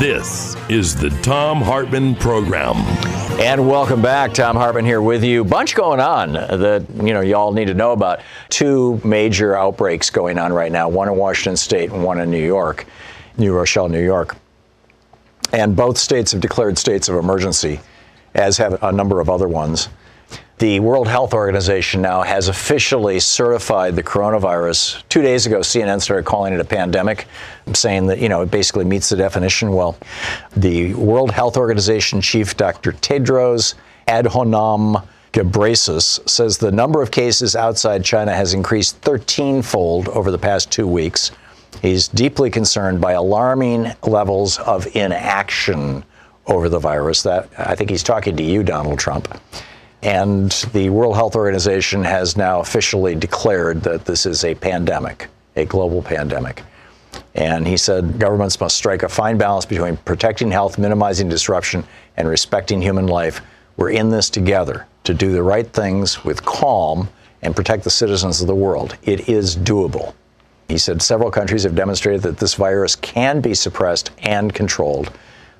This is the Thom Hartmann Program. And welcome back. Thom Hartmann here with you. Bunch going on that you know y'all need to know about. Two major outbreaks going on right now. One in Washington State and one in New York, New Rochelle, New York. And both states have declared states of emergency, as have a number of other ones. The World Health Organization now has officially certified the coronavirus. Two days ago, CNN started calling it a pandemic, saying that, you know, it basically meets the definition. Well, the World Health Organization chief, Dr. Tedros Adhanom Ghebreyesus, says the number of cases outside China has increased 13 fold over the past two weeks. He's deeply concerned by alarming levels of inaction over the virus. That I think he's talking to you, Donald Trump. And the World Health Organization has now officially declared that this is a pandemic, a global pandemic. And he said governments must strike a fine balance between protecting health, minimizing disruption, and respecting human life. We're in this together to do the right things with calm and protect the citizens of the world. It is doable. He said several countries have demonstrated that this virus can be suppressed and controlled.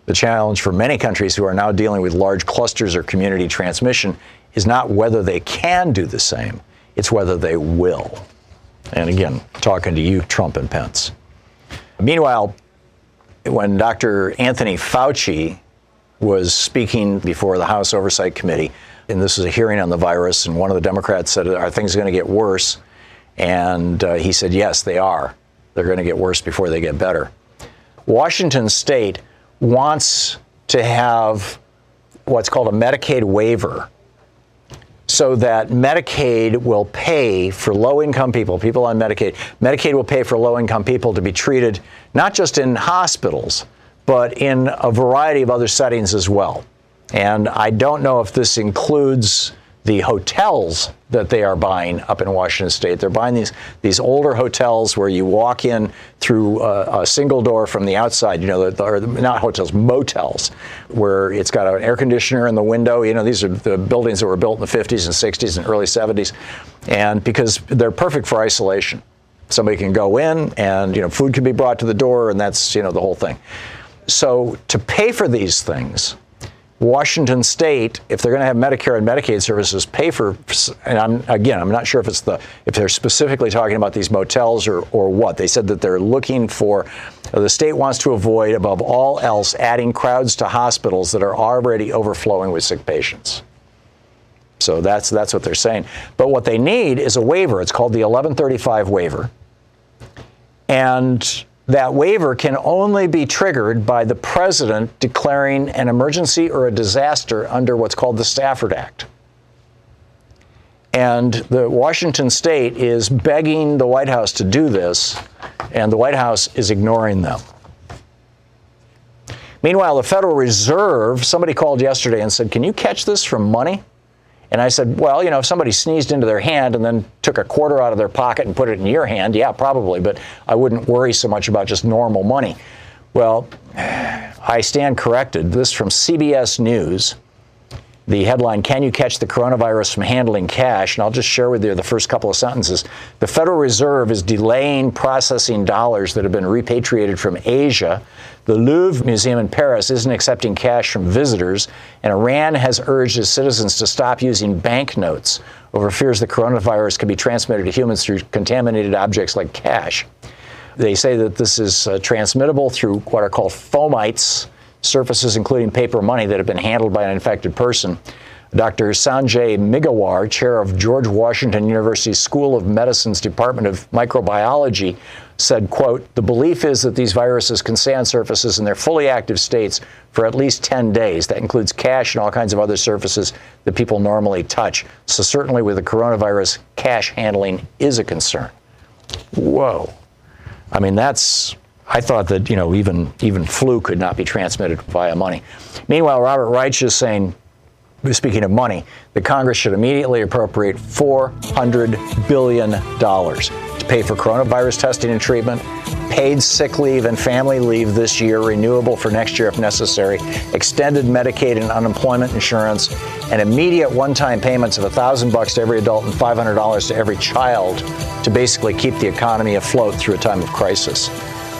The challenge for many countries who are now dealing with large clusters or community transmission is not whether they can do the same, it's whether they will. And again, talking to you, Trump and Pence. Meanwhile, when Dr. Anthony Fauci was speaking before the House Oversight Committee, and this was a hearing on the virus, and one of the Democrats said, Are things going to get worse? And uh, he said, Yes, they are. They're going to get worse before they get better. Washington State wants to have what's called a Medicaid waiver so that Medicaid will pay for low income people, people on Medicaid. Medicaid will pay for low income people to be treated not just in hospitals, but in a variety of other settings as well. And I don't know if this includes the hotels that they are buying up in Washington State. They're buying these these older hotels where you walk in through a, a single door from the outside. You know, the, or not hotels, motels, where it's got an air conditioner in the window. You know, these are the buildings that were built in the 50s and 60s and early 70s, and because they're perfect for isolation. Somebody can go in, and you know, food can be brought to the door, and that's you know the whole thing. So to pay for these things Washington State, if they're going to have Medicare and Medicaid services, pay for. And I'm again, I'm not sure if it's the if they're specifically talking about these motels or or what. They said that they're looking for. The state wants to avoid, above all else, adding crowds to hospitals that are already overflowing with sick patients. So that's that's what they're saying. But what they need is a waiver. It's called the 1135 waiver, and that waiver can only be triggered by the president declaring an emergency or a disaster under what's called the Stafford Act. And the Washington state is begging the White House to do this, and the White House is ignoring them. Meanwhile, the Federal Reserve, somebody called yesterday and said, Can you catch this from money? And I said, well, you know, if somebody sneezed into their hand and then took a quarter out of their pocket and put it in your hand, yeah, probably, but I wouldn't worry so much about just normal money. Well, I stand corrected. This from CBS News. The headline, Can You Catch the Coronavirus from Handling Cash? And I'll just share with you the first couple of sentences. The Federal Reserve is delaying processing dollars that have been repatriated from Asia. The Louvre Museum in Paris isn't accepting cash from visitors. And Iran has urged its citizens to stop using banknotes over fears the coronavirus could be transmitted to humans through contaminated objects like cash. They say that this is uh, transmittable through what are called fomites surfaces, including paper money, that have been handled by an infected person. Dr. Sanjay Maggirwar, chair of George Washington University School of Medicine's Department of Microbiology, said, quote, the belief is that these viruses can stay on surfaces in their fully active states for at least 10 days. That includes cash and all kinds of other surfaces that people normally touch. So certainly with the coronavirus, cash handling is a concern. Whoa. I mean, that's I thought that you know even even flu could not be transmitted via money. Meanwhile, Robert Reich is saying, speaking of money, the Congress should immediately appropriate 400 billion dollars to pay for coronavirus testing and treatment, paid sick leave and family leave this year, renewable for next year if necessary, extended Medicaid and unemployment insurance, and immediate one-time payments of thousand bucks to every adult and $500 to every child to basically keep the economy afloat through a time of crisis.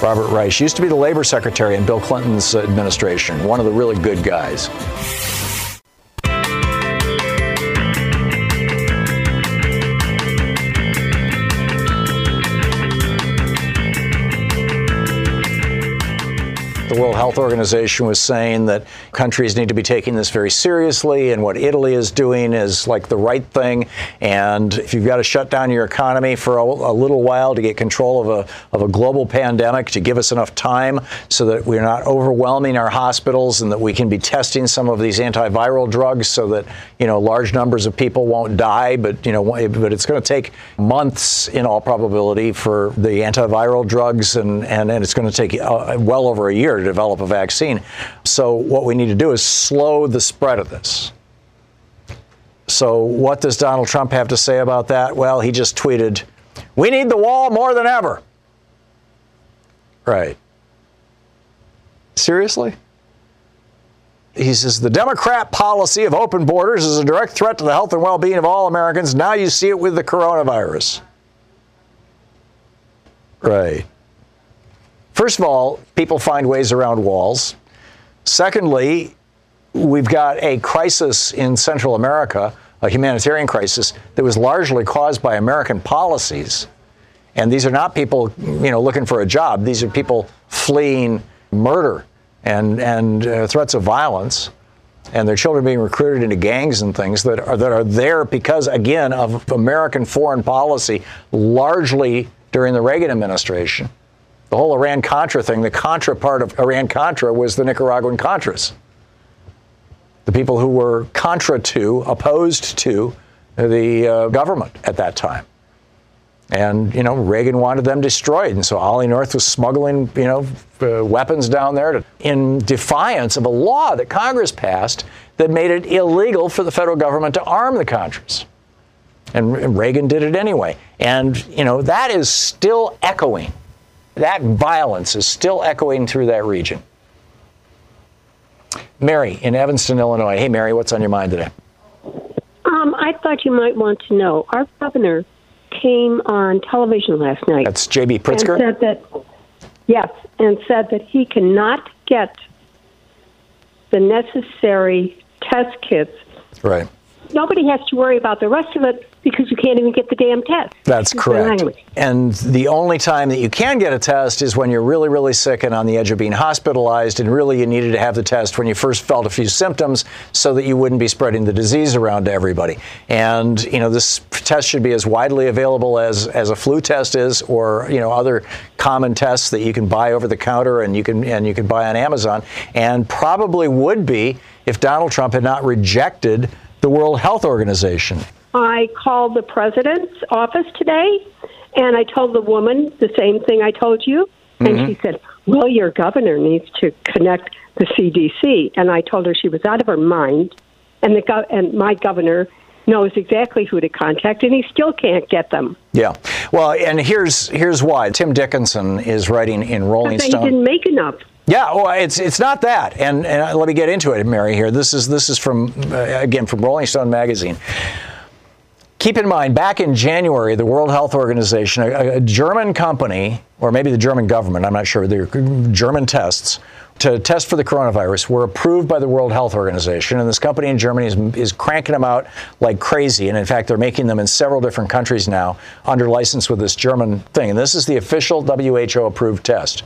Robert Reich used to be the labor secretary in Bill Clinton's administration, one of the really good guys. The World Health Organization was saying that countries need to be taking this very seriously, and what Italy is doing is like the right thing. And if you've got to shut down your economy for a, a little while to get control of a, of a global pandemic, to give us enough time so that we're not overwhelming our hospitals and that we can be testing some of these antiviral drugs so that, you know, large numbers of people won't die. But, you know, but it's going to take months in all probability for the antiviral drugs, and, and, and it's going to take uh, well over a year to develop a vaccine. So, what we need to do is slow the spread of this. So, what does Donald Trump have to say about that? Well, he just tweeted, We need the wall more than ever. Right. Seriously? He says the Democrat policy of open borders is a direct threat to the health and well being of all Americans. Now you see it with the coronavirus. Right. First of all, people find ways around walls. Secondly, we've got a crisis in Central America, a humanitarian crisis that was largely caused by American policies. And these are not people, you know, looking for a job. These are people fleeing murder and and uh, threats of violence, and their children being recruited into gangs and things that are that are there because again of American foreign policy, largely during the Reagan administration the whole Iran Contra thing, the Contra part of Iran Contra was the Nicaraguan Contras. The people who were contra to, opposed to the uh, government at that time. And, you know, Reagan wanted them destroyed. And so Ollie North was smuggling, you know, uh, weapons down there to, in defiance of a law that Congress passed that made it illegal for the federal government to arm the Contras. And, and Reagan did it anyway. And, you know, that is still echoing that violence is still echoing through that region. Mary in Evanston, Illinois. Hey, Mary, what's on your mind today? Um, I thought you might want to know. Our governor came on television last night. That's J.B. Pritzker? And said that, yes, and said that he cannot get the necessary test kits. Right. Nobody has to worry about the rest of it because you can't even get the damn test. That's correct. And the only time that you can get a test is when you're really, really sick and on the edge of being hospitalized, and really you needed to have the test when you first felt a few symptoms so that you wouldn't be spreading the disease around to everybody. And, you know, this test should be as widely available as, as a flu test is or, you know, other common tests that you can buy over the counter and you can and you can buy on Amazon and probably would be if Donald Trump had not rejected the World Health Organization. I called the president's office today and I told the woman the same thing I told you. And mm-hmm. she said, Well, your governor needs to connect the CDC. And I told her she was out of her mind. And, the go- and my governor knows exactly who to contact, and he still can't get them. Yeah, well, and here's here's why. Tim Dickinson is writing in Rolling Stone. He didn't make enough. Yeah, well, it's it's not that, and, and let me get into it, Mary. Here, this is this is from uh, again from Rolling Stone magazine. Keep in mind, back in January, the World Health Organization, a, a German company, or maybe the German government, I'm not sure, they're German tests to test for the coronavirus were approved by the World Health Organization, and this company in Germany is, is, cranking them out like crazy. And in fact, they're making them in several different countries now under license with this German thing. And this is the official WHO approved test.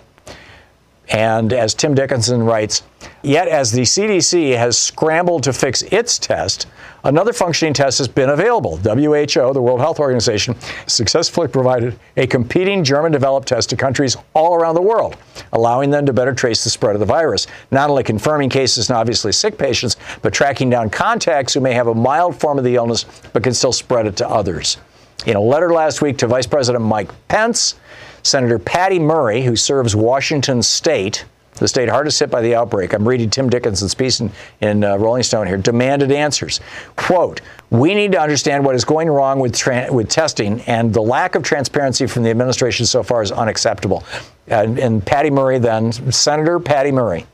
And as Tim Dickinson writes, yet as the CDC has scrambled to fix its test, another functioning test has been available. WHO, the World Health Organization, successfully provided a competing German developed test to countries all around the world, allowing them to better trace the spread of the virus, not only confirming cases in obviously sick patients, but tracking down contacts who may have a mild form of the illness but can still spread it to others. In a letter last week to Vice President Mike Pence, Senator Patty Murray, who serves Washington State, the state hardest hit by the outbreak, I'm reading Tim Dickinson's piece in, in uh, Rolling Stone here, demanded answers. Quote, we need to understand what is going wrong with, tra- with testing, and the lack of transparency from the administration so far is unacceptable. And, and Patty Murray then, Senator Patty Murray,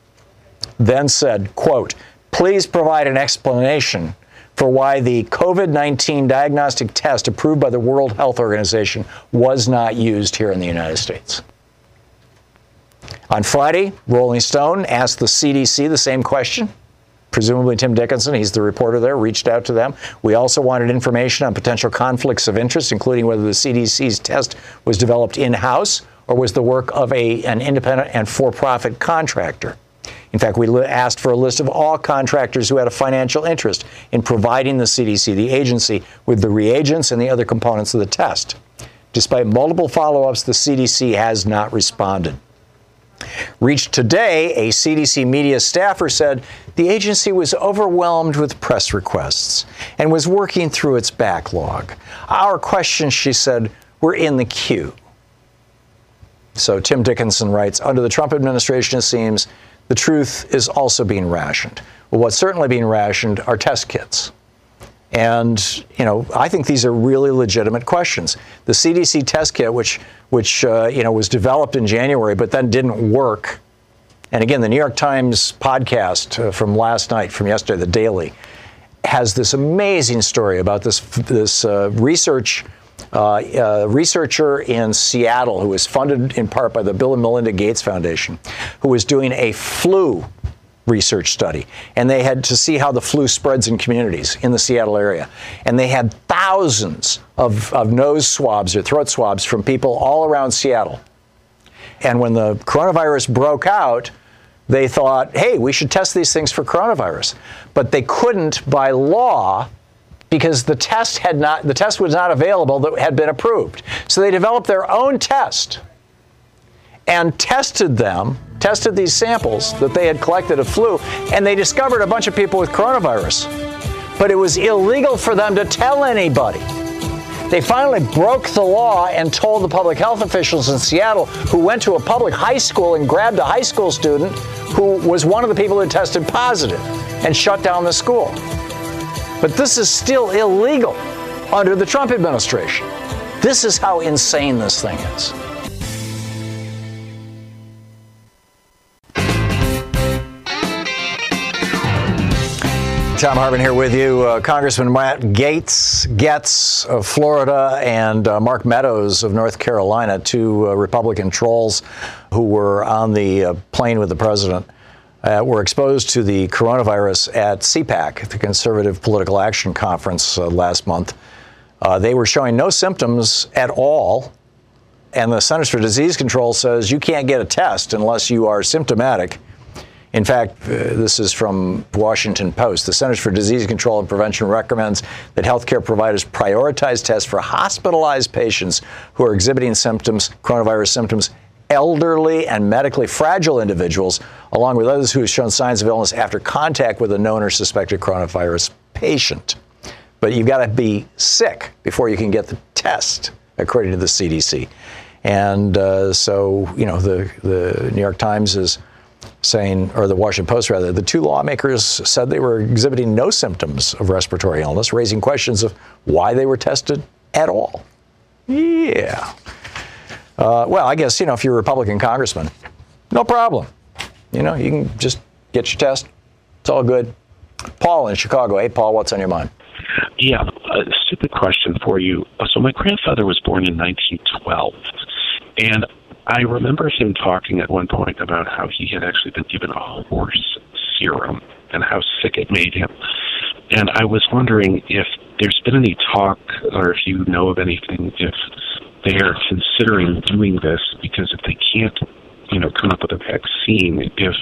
then said, quote, please provide an explanation for why the COVID 19 diagnostic test approved by the World Health Organization was not used here in the United States. On Friday, Rolling Stone asked the CDC the same question. Presumably, Tim Dickinson, he's the reporter there, reached out to them. We also wanted information on potential conflicts of interest, including whether the CDC's test was developed in house or was the work of a, an independent and for profit contractor. In fact, we asked for a list of all contractors who had a financial interest in providing the CDC, the agency, with the reagents and the other components of the test. Despite multiple follow ups, the CDC has not responded. Reached today, a CDC media staffer said the agency was overwhelmed with press requests and was working through its backlog. Our questions, she said, were in the queue. So Tim Dickinson writes Under the Trump administration, it seems the truth is also being rationed. Well, what's certainly being rationed are test kits. And you know, I think these are really legitimate questions. The CDC test kit, which which uh, you know was developed in January but then didn't work, and again, the New York Times podcast uh, from last night, from yesterday, the Daily, has this amazing story about this this uh, research uh, researcher in Seattle who was funded in part by the Bill and Melinda Gates Foundation, who was doing a flu research study. And they had to see how the flu spreads in communities in the Seattle area. And they had thousands of, of nose swabs or throat swabs from people all around Seattle. And when the coronavirus broke out, they thought, hey, we should test these things for coronavirus. But they couldn't by law because the test had not the test was not available that had been approved. So they developed their own test and tested them, tested these samples that they had collected of flu, and they discovered a bunch of people with coronavirus. But it was illegal for them to tell anybody. They finally broke the law and told the public health officials in Seattle who went to a public high school and grabbed a high school student who was one of the people who tested positive and shut down the school. But this is still illegal under the Trump administration. This is how insane this thing is. Thom Hartmann here with you. Uh, Congressman Matt Gaetz Getz of Florida and uh, Mark Meadows of North Carolina, two uh, Republican trolls who were on the uh, plane with the president uh, were exposed to the coronavirus at CPAC, the Conservative Political Action Conference uh, last month. They were showing no symptoms at all. And the Centers for Disease Control says you can't get a test unless you are symptomatic. In fact, uh, this is from Washington Post. The Centers for Disease Control and Prevention recommends that healthcare providers prioritize tests for hospitalized patients who are exhibiting symptoms, coronavirus symptoms, elderly and medically fragile individuals, along with others who have shown signs of illness after contact with a known or suspected coronavirus patient. But you've got to be sick before you can get the test, according to the CDC. And uh, so, you know, the, the New York Times is saying, or the Washington Post rather, the two lawmakers said they were exhibiting no symptoms of respiratory illness, raising questions of why they were tested at all. Yeah. Uh, well, I guess, you know, if you're a Republican congressman, no problem. you know, you can just get your test. It's all good. Paul in Chicago. Hey, Paul, what's on your mind? Yeah, a stupid question for you. So my grandfather was born in 1912, and I remember him talking at one point about how he had actually been given a horse serum and how sick it made him. And I was wondering if there's been any talk, or if you know of anything, if they are considering doing this because if they can't, you know, come up with a vaccine, if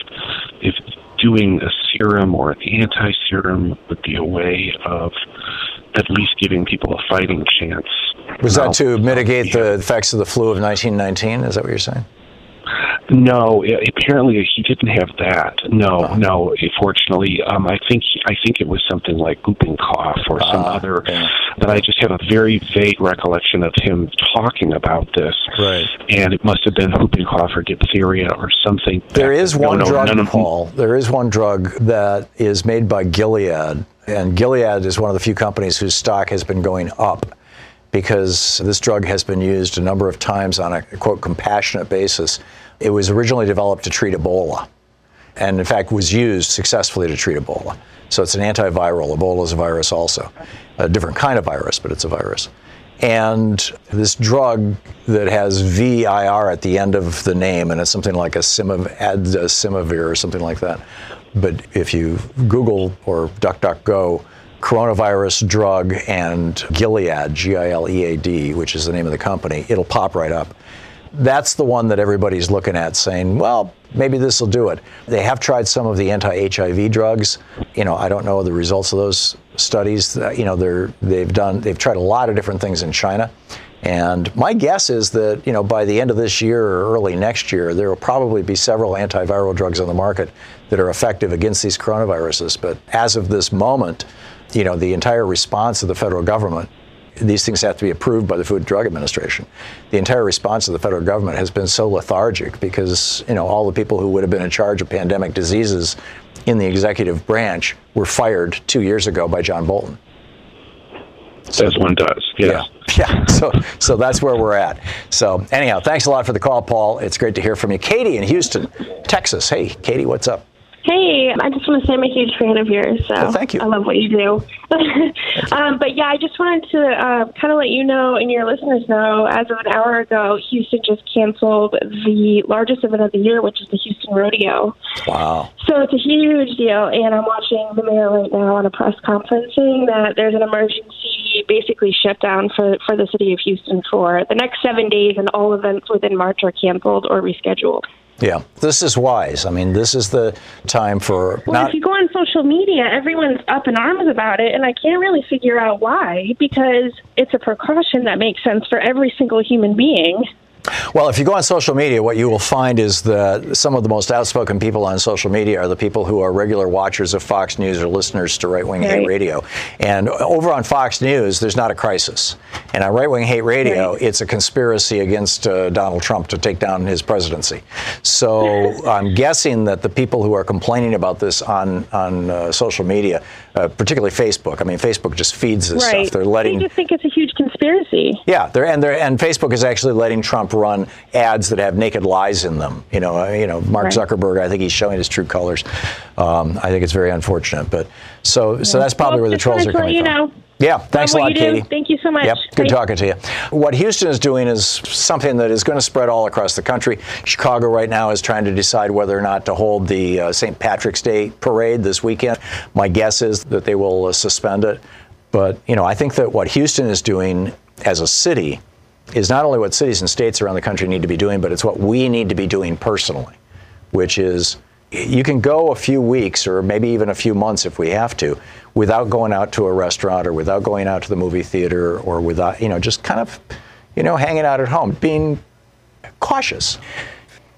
if doing a serum or an anti-serum would be a way of at least giving people a fighting chance. Was that to mitigate the effects of the flu of 1919? Is that what you're saying? No, apparently he didn't have that. No, uh no. Fortunately, um, I think I think it was something like whooping cough or some uh, other. Yeah. But I just have a very vague recollection of him talking about this. Right. And it must have been whooping cough or diphtheria or something. There is one no, drug, no, Paul. There is one drug that is made by Gilead, and Gilead is one of the few companies whose stock has been going up because this drug has been used a number of times on a quote compassionate basis. It was originally developed to treat Ebola and in fact was used successfully to treat Ebola. So it's an antiviral. Ebola is a virus also, a different kind of virus, but it's a virus. And this drug that has VIR at the end of the name, and it's something like a simavir or something like that. But if you Google or DuckDuckGo coronavirus drug and Gilead, G I L E A D, which is the name of the company, it'll pop right up. That's the one that everybody's looking at saying, well, maybe this will do it. They have tried some of the anti-HIV drugs. You know, I don't know the results of those studies. Uh, you know, they're they've done they've tried a lot of different things in China. And my guess is that, you know, by the end of this year or early next year, there will probably be several antiviral drugs on the market that are effective against these coronaviruses. But as of this moment, you know, the entire response of the federal government these things have to be approved by the Food and Drug Administration. The entire response of the federal government has been so lethargic because you know all the people who would have been in charge of pandemic diseases in the executive branch were fired two years ago by John Bolton. So, As one does, yes. Yeah, yeah. So, so that's where we're at. So, anyhow, thanks a lot for the call, Paul. It's great to hear from you. Katie in Houston, Texas. Hey, Katie, what's up? Hey, I just want to say I'm a huge fan of yours. So well, thank you. I love what you do. um, but yeah, I just wanted to uh, kind of let you know and your listeners know. As of an hour ago, Houston just canceled the largest event of the year, which is the Houston Rodeo. Wow! So it's a huge deal, and I'm watching the mayor right now on a press conference saying that there's an emergency, basically shutdown for for the city of Houston for the next seven days, and all events within March are canceled or rescheduled. Yeah, this is wise. I mean, this is the time for. Well, not- if you go on social media, everyone's up in arms about it, and I can't really figure out why because it's a precaution that makes sense for every single human being. Well, if you go on social media, what you will find is that some of the most outspoken people on social media are the people who are regular watchers of Fox News or listeners to Right Wing right. Hate Radio. And over on Fox News, there's not a crisis. And on Right Wing Hate Radio, right. it's a conspiracy against uh, Donald Trump to take down his presidency. So I'm guessing that the people who are complaining about this on on uh, social media, uh, particularly Facebook, I mean, Facebook just feeds this right. stuff. They're letting. They just think it's a huge conspiracy. Yeah, they're and they're and Facebook is actually letting Trump run ads that have naked lies in them. You know, you know, Mark right. Zuckerberg. I think he's showing his true colors. Um, I think it's very unfortunate, but so yeah. so that's probably well, where the trolls are coming you from. Know. Yeah, thanks a lot, Katie. Thank you so much. Yep, good talking to you. What Houston is doing is something that is going to spread all across the country. Chicago right now is trying to decide whether or not to hold the uh, St. Patrick's Day parade this weekend. My guess is that they will uh, suspend it. But, you know, I think that what Houston is doing as a city is not only what cities and states around the country need to be doing, but it's what we need to be doing personally, which is you can go a few weeks or maybe even a few months if we have to without going out to a restaurant or without going out to the movie theater or without, you know, just kind of, you know, hanging out at home, being cautious.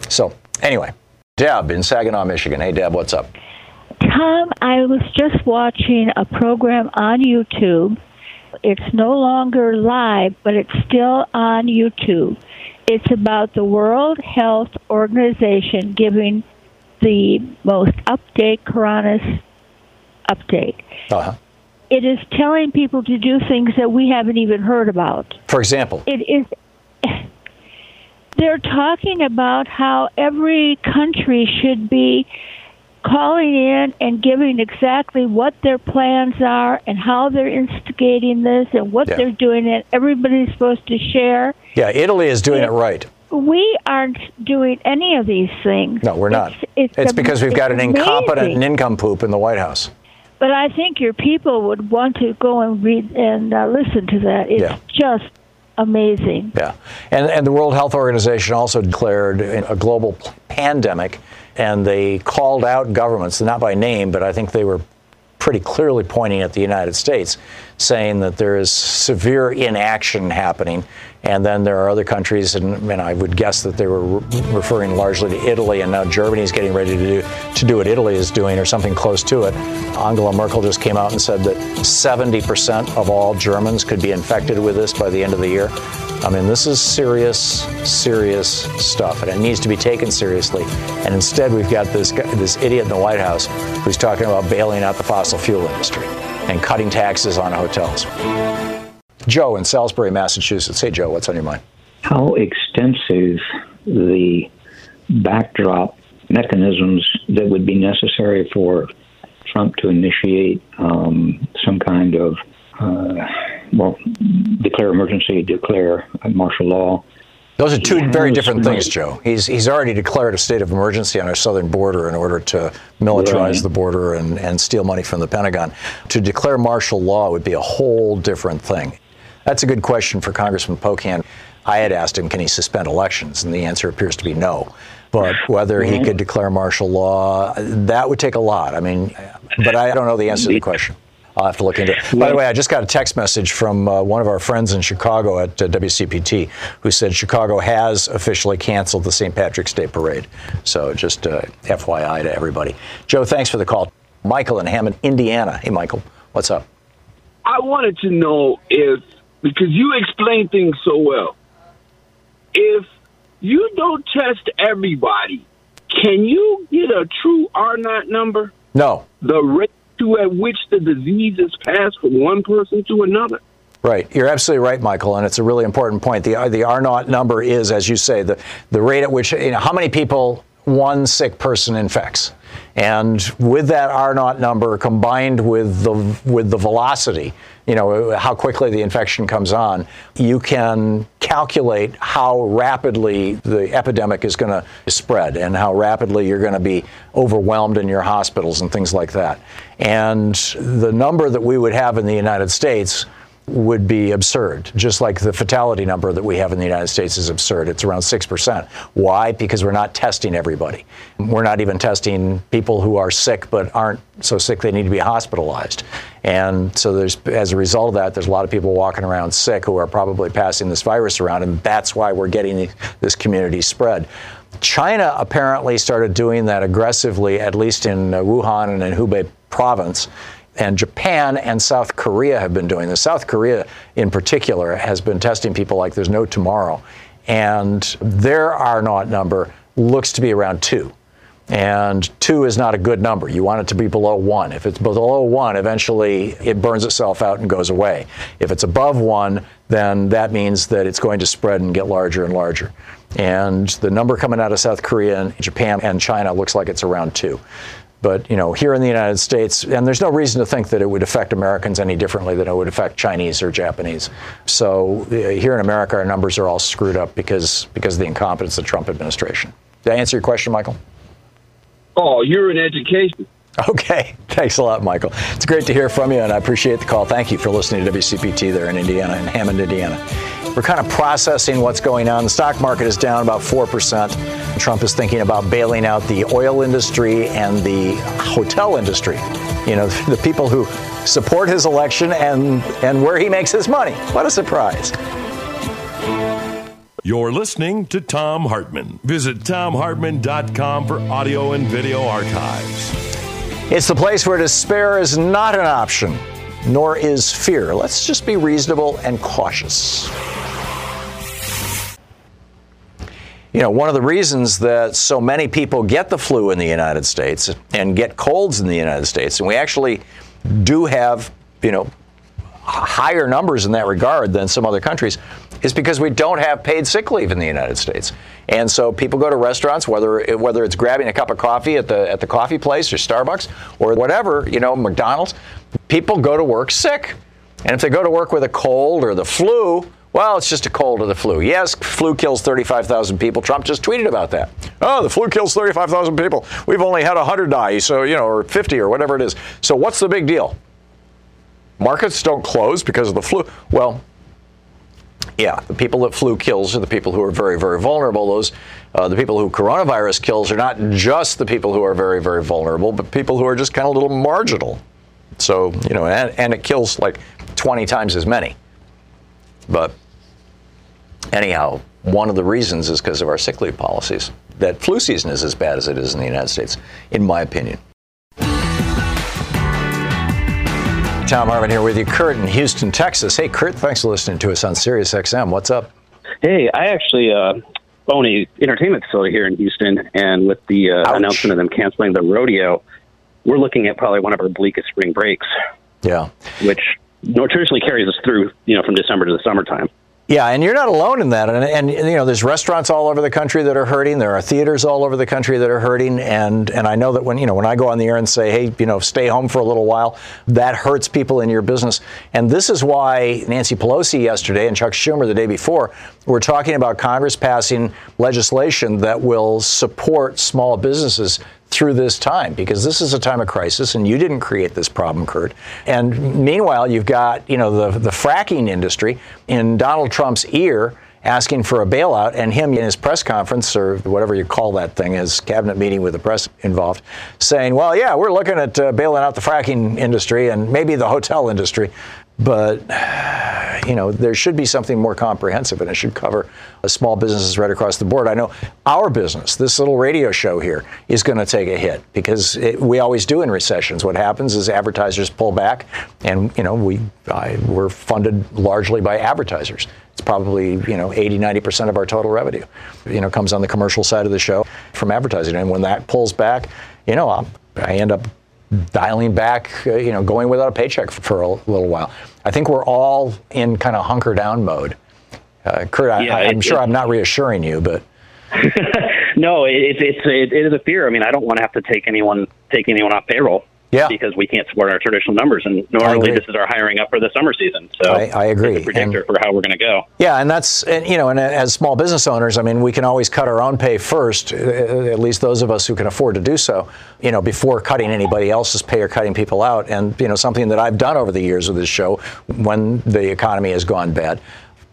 So, anyway, Deb in Saginaw, Michigan. Hey, Deb, what's up? Thom, I was just watching a program on YouTube it's no longer live, but it's still on YouTube. It's about the World Health Organization giving the most update coronavirus update. Uh-huh. It is telling people to do things that we haven't even heard about. For example, it is. they're talking about how every country should be calling in and giving exactly what their plans are and how they're instigating this and what Yeah. they're doing and everybody's supposed to share. Yeah, Italy is doing it right. We aren't doing any of these things. No, we're not. It's, It's am- because we've got an it's incompetent amazing. nincompoop in the White House. But I think your people would want to go and read and uh, listen to that. It's Yeah. just amazing. Yeah. And, and the World Health Organization also declared a global pandemic, and they called out governments, not by name, but I think they were pretty clearly pointing at the United States, saying that there is severe inaction happening. And then there are other countries, and, and I would guess that they were re- referring largely to Italy, and now Germany is getting ready to do, to do what Italy is doing or something close to it. Angela Merkel just came out and said that 70% of all Germans could be infected with this by the end of the year. I mean, this is serious, serious stuff, and it needs to be taken seriously. And instead, we've got this guy, this idiot in the White House who's talking about bailing out the fossil fuel industry and cutting taxes on hotels. Joe in Salisbury, Massachusetts. Hey, Joe, what's on your mind? how extensive the backdrop mechanisms that would be necessary for Trump to initiate um, some kind of, uh, well, declare emergency, declare martial law. Those are two He very different things. Joe. He's he's already declared a state of emergency on our southern border in order to militarize the border and, and steal money from the Pentagon. To declare martial law would be a whole different thing. That's a good question for Congressman Pocan. I had asked him, can he suspend elections? And the answer appears to be no. But whether he could declare martial law, that would take a lot. I mean, but I don't know the answer to the question. I'll have to look into it. By the way, I just got a text message from uh, one of our friends in Chicago at uh, WCPT who said Chicago has officially canceled the St. Patrick's Day parade. So just uh, FYI to everybody. Joe, thanks for the call. Michael in Hammond, Indiana. Hey, Michael, what's up? I wanted to know if because you explain things so well. If you don't test everybody, can you get a true R naught number? No. The rate to at which the disease is passed from one person to another. Right, you're absolutely right, Michael, and it's a really important point. The uh, the R naught number is, as you say, the the rate at which you know how many people one sick person infects, and with that R naught number combined with the with the velocity, you know how quickly the infection comes on, you can calculate how rapidly the epidemic is going to spread and how rapidly you're going to be overwhelmed in your hospitals and things like that. And the number that we would have in the United States would be absurd, just like the fatality number that we have in the United States is absurd. It's around 6%. Why? Because we're not testing everybody. We're not even testing people who are sick but aren't so sick they need to be hospitalized. And so there's as a result of that, there's a lot of people walking around sick who are probably passing this virus around, and that's why we're getting this community spread. China apparently started doing that aggressively, at least in uh, Wuhan and in Hubei province. And Japan and South Korea have been doing this. South Korea, in particular, has been testing people like there's no tomorrow. And their R naught number looks to be around two. And two is not a good number. You want it to be below one. If it's below one, eventually it burns itself out and goes away. If it's above one, then that means that it's going to spread and get larger and larger. And the number coming out of South Korea and Japan and China looks like it's around two. But you know, here in the United States, and there's no reason to think that it would affect Americans any differently than it would affect Chinese or Japanese. So uh, here in America, our numbers are all screwed up because because of the incompetence of the Trump administration. Did I answer your question, Michael? Oh, you're in education. Okay. Thanks a lot, Michael. It's great to hear from you, and I appreciate the call. Thank you for listening to WCPT there in Indiana, in Hammond, Indiana. We're kind of processing what's going on. The stock market is down about 4%. Trump is thinking about bailing out the oil industry and the hotel industry. You know, the people who support his election and, and where he makes his money. What a surprise. You're listening to Thom Hartmann. Visit thomhartmann.com for audio and video archives. It's the place where despair is not an option, nor is fear. Let's just be reasonable and cautious. You know, one of the reasons that so many people get the flu in the United States and get colds in the United States, and we actually do have, you know, higher numbers in that regard than some other countries is because we don't have paid sick leave in the United States. And so people go to restaurants, whether whether it's grabbing a cup of coffee at the at the coffee place or Starbucks or whatever, you know, McDonald's, people go to work sick. And if they go to work with a cold or the flu, well, it's just a cold or the flu. Yes, flu kills 35,000 people. Trump just tweeted about that. Oh, the flu kills 35,000 people. We've only had 100 die, so, you know, or 50 or whatever it is. So what's the big deal? Markets don't close because of the flu. Well, yeah, the people that flu kills are the people who are very, very vulnerable. Those, uh, the people who coronavirus kills are not just the people who are very, very vulnerable, but people who are just kind of a little marginal. So, you know, and, and it kills like 20 times as many. But anyhow, one of the reasons is because of our sick leave policies. That flu season is as bad as it is in the United States, in my opinion. Thom Hartmann here with you, Kurt in Houston, Texas. Hey, Kurt, thanks for listening to us on Sirius XM. What's up? Hey, I actually uh, own a entertainment facility here in Houston, and with the uh, announcement of them canceling the rodeo, we're looking at probably one of our bleakest spring breaks. Yeah, which traditionally carries us through, you know, from December to the summertime. Yeah, and you're not alone in that. And, and, you know, there's restaurants all over the country that are hurting. There are theaters all over the country that are hurting. And and I know that when you know when I go on the air and say, hey, you know, stay home for a little while, that hurts people in your business. And this is why Nancy Pelosi yesterday and Chuck Schumer the day before were talking about Congress passing legislation that will support small businesses through this time because this is a time of crisis and you didn't create this problem, Kurt. And meanwhile, you've got, you know, the, the fracking industry in Donald Trump's ear asking for a bailout and him in his press conference or whatever you call that thing, his cabinet meeting with the press involved, saying, well, yeah, we're looking at uh, bailing out the fracking industry and maybe the hotel industry. But, you know, there should be something more comprehensive and it should cover small businesses right across the board. I know our business, this little radio show here, is going to take a hit because it, we always do in recessions. What happens is advertisers pull back and, you know, we, I, we're funded largely by advertisers. It's probably, you know, 80, 90% of our total revenue, you know, comes on the commercial side of the show from advertising. And when that pulls back, you know, I'm, I end up dialing back, uh, you know, going without a paycheck for, a little while. I think we're all in kind of hunker down mode. Uh, Kurt, I, am sure I'm not reassuring you, but. no, it, it's it, it is a fear. I mean, I don't want to have to take anyone take anyone off payroll. Yeah. Because we can't support our traditional numbers, and normally this is our hiring up for the summer season. So I, I agree. It's a predictor and, for how we're going to go. Yeah, and that's and, you know, and as small business owners, I mean, we can always cut our own pay first. Uh, at least those of us who can afford to do so. You know, before cutting anybody else's pay or cutting people out. And you know, something that I've done over the years with this show when the economy has gone bad.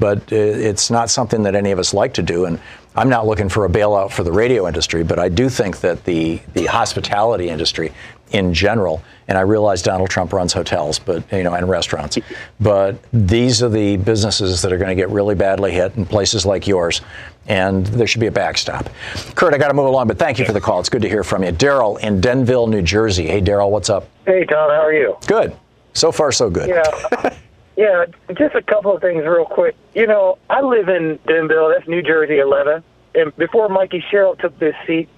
But uh, it's not something that any of us like to do. And I'm not looking for a bailout for the radio industry, but I do think that the the hospitality industry in general. And I realize Donald Trump runs hotels, but you know, and restaurants. But these are the businesses that are going to get really badly hit in places like yours, and there should be a backstop. Kurt, I got to move along, but thank you for the call. It's good to hear from you. Daryl in Denville, New Jersey. Hey, Daryl, what's up? Hey, Thom, how are you? Good. So far, so good. Yeah. yeah, just a couple of things real quick. You know, I live in Denville. That's New Jersey 11. And before Mikey Sherrill took this seat,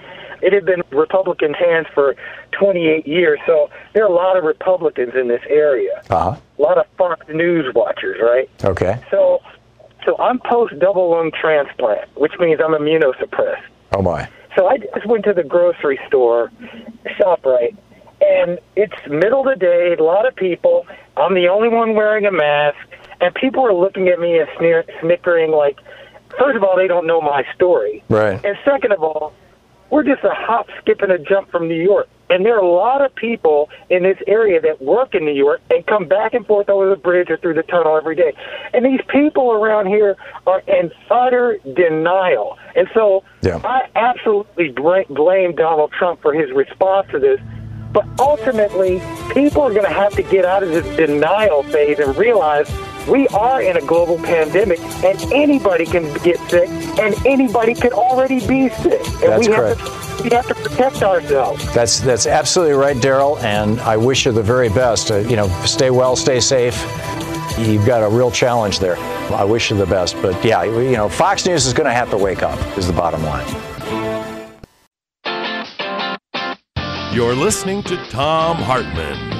it had been Republican hands for 28 years. So there are a lot of Republicans in this area. Uh-huh. A lot of Fox News watchers, right? Okay. So, so I'm post double lung transplant, which means I'm immunosuppressed. Oh my. So I just went to the grocery store, ShopRite, and it's middle of the day. A lot of people. I'm the only one wearing a mask, and people are looking at me and sneer, snickering like. First of all, they don't know my story. Right. And second of all, we're just a hop, skip, and a jump from New York. And there are a lot of people in this area that work in New York and come back and forth over the bridge or through the tunnel every day. And these people around here are in utter denial. And so yeah. I absolutely blame Donald Trump for his response to this. But ultimately, people are going to have to get out of this denial phase and realize we are in a global pandemic, and anybody can get sick, and anybody can already be sick. And That's we correct. Have to, we have to protect ourselves. That's that's absolutely right, Daryl. And I wish you the very best. Uh, you know, stay well, stay safe. You've got a real challenge there. I wish you the best. But yeah, you know, Fox News is going to have to wake up. Is the bottom line. You're listening to Thom Hartmann.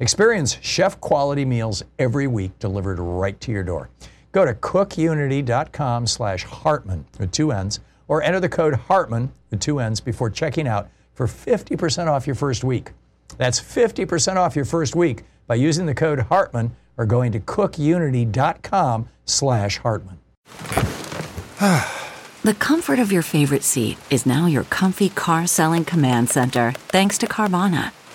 Experience chef quality meals every week delivered right to your door. Go to cookunity.com slash Hartmann with two N's or enter the code Hartmann with two N's before checking out for 50% off your first week. That's 50% off your first week by using the code Hartmann or going to cookunity.com slash Hartmann. the comfort of your favorite seat is now your comfy car selling command center thanks to Carvana.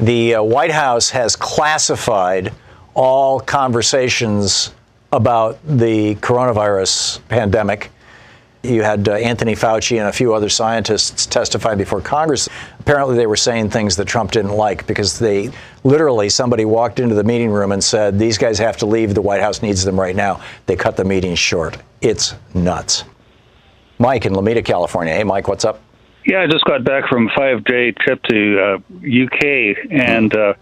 The uh, White House has classified all conversations about the coronavirus pandemic. You had uh, Anthony Fauci and a few other scientists testify before Congress. Apparently, they were saying things that Trump didn't like because they literally somebody walked into the meeting room and said, These guys have to leave. The White House needs them right now. They cut the meeting short. It's nuts. Mike in Lomita, California. Hey, Mike, what's up? Yeah, I just got back from a five day trip to uh, UK and uh,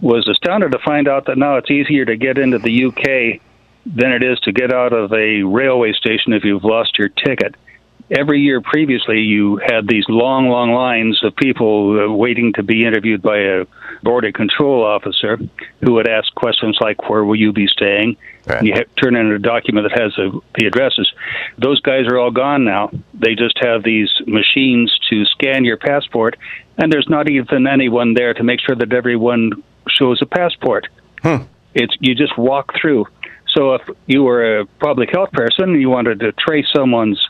was astounded to find out that now it's easier to get into the UK than it is to get out of a railway station if you've lost your ticket. Every year previously, you had these long, long lines of people uh, waiting to be interviewed by a border control officer who would ask questions like, Where will you be staying? Right. You have, turn in a document that has a, the addresses. Those guys are all gone now. They just have these machines to scan your passport, and there's not even anyone there to make sure that everyone shows a passport. Hmm. It's you just walk through. So if you were a public health person and you wanted to trace someone's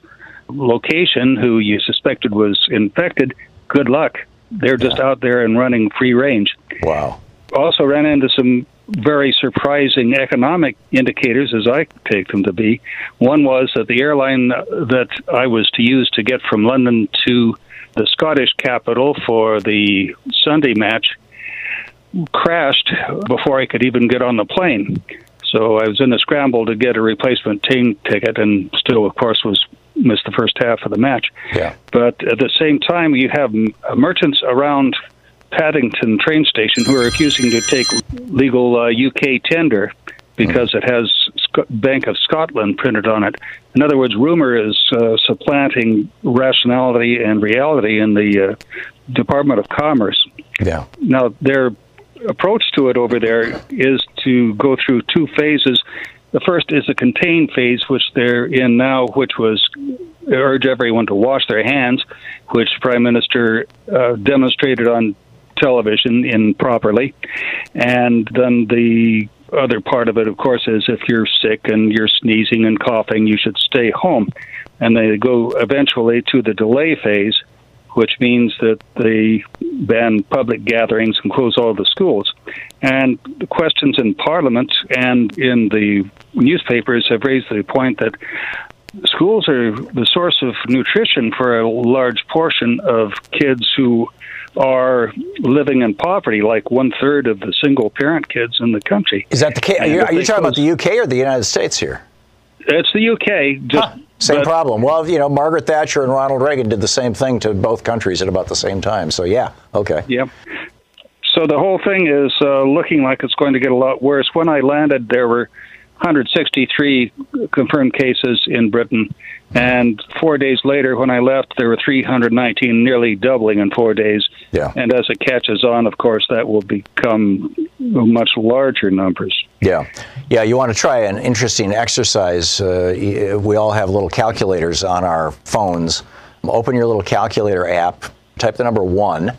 location who you suspected was infected, good luck. They're just out there and running free range. Wow. Also ran into some very surprising economic indicators, as I take them to be. One was that the airline that I was to use to get from London to the Scottish capital for the Sunday match crashed before I could even get on the plane. So I was in a scramble to get a replacement team ticket, and still, of course, was missed the first half of the match. Yeah. But at the same time, you have merchants around Paddington train station who are refusing to take legal uh, UK tender because it has Bank of Scotland printed on it. In other words, rumor is uh, supplanting rationality and reality in the uh, Department of Commerce. Yeah. Now, their approach to it over there is to go through two phases. The first is a contained phase, which they're in now, which was urge everyone to wash their hands, which Prime Minister uh, demonstrated on television improperly. And then the other part of it, of course, is if you're sick and you're sneezing and coughing, you should stay home. And they go eventually to the delay phase, which means that they ban public gatherings and close all the schools. And the questions in Parliament and in the newspapers have raised the point that schools are the source of nutrition for a large portion of kids who are living in poverty, like one third of the single parent kids in the country. Is that the case? Are you, are you talking about the UK or the United States here? It's the UK. Just, huh, same problem. Well, you know, Margaret Thatcher and Ronald Reagan did the same thing to both countries at about the same time. So, yeah, okay. Yeah. So the whole thing is uh, looking like it's going to get a lot worse. When I landed, there were 163 confirmed cases in Britain. And four days later, when I left, there were 319, nearly doubling in four days. Yeah. And as it catches on, of course, that will become much larger numbers. Yeah. Yeah, you want to try an interesting exercise. Uh, we all have little calculators on our phones. Open your little calculator app, type the number one,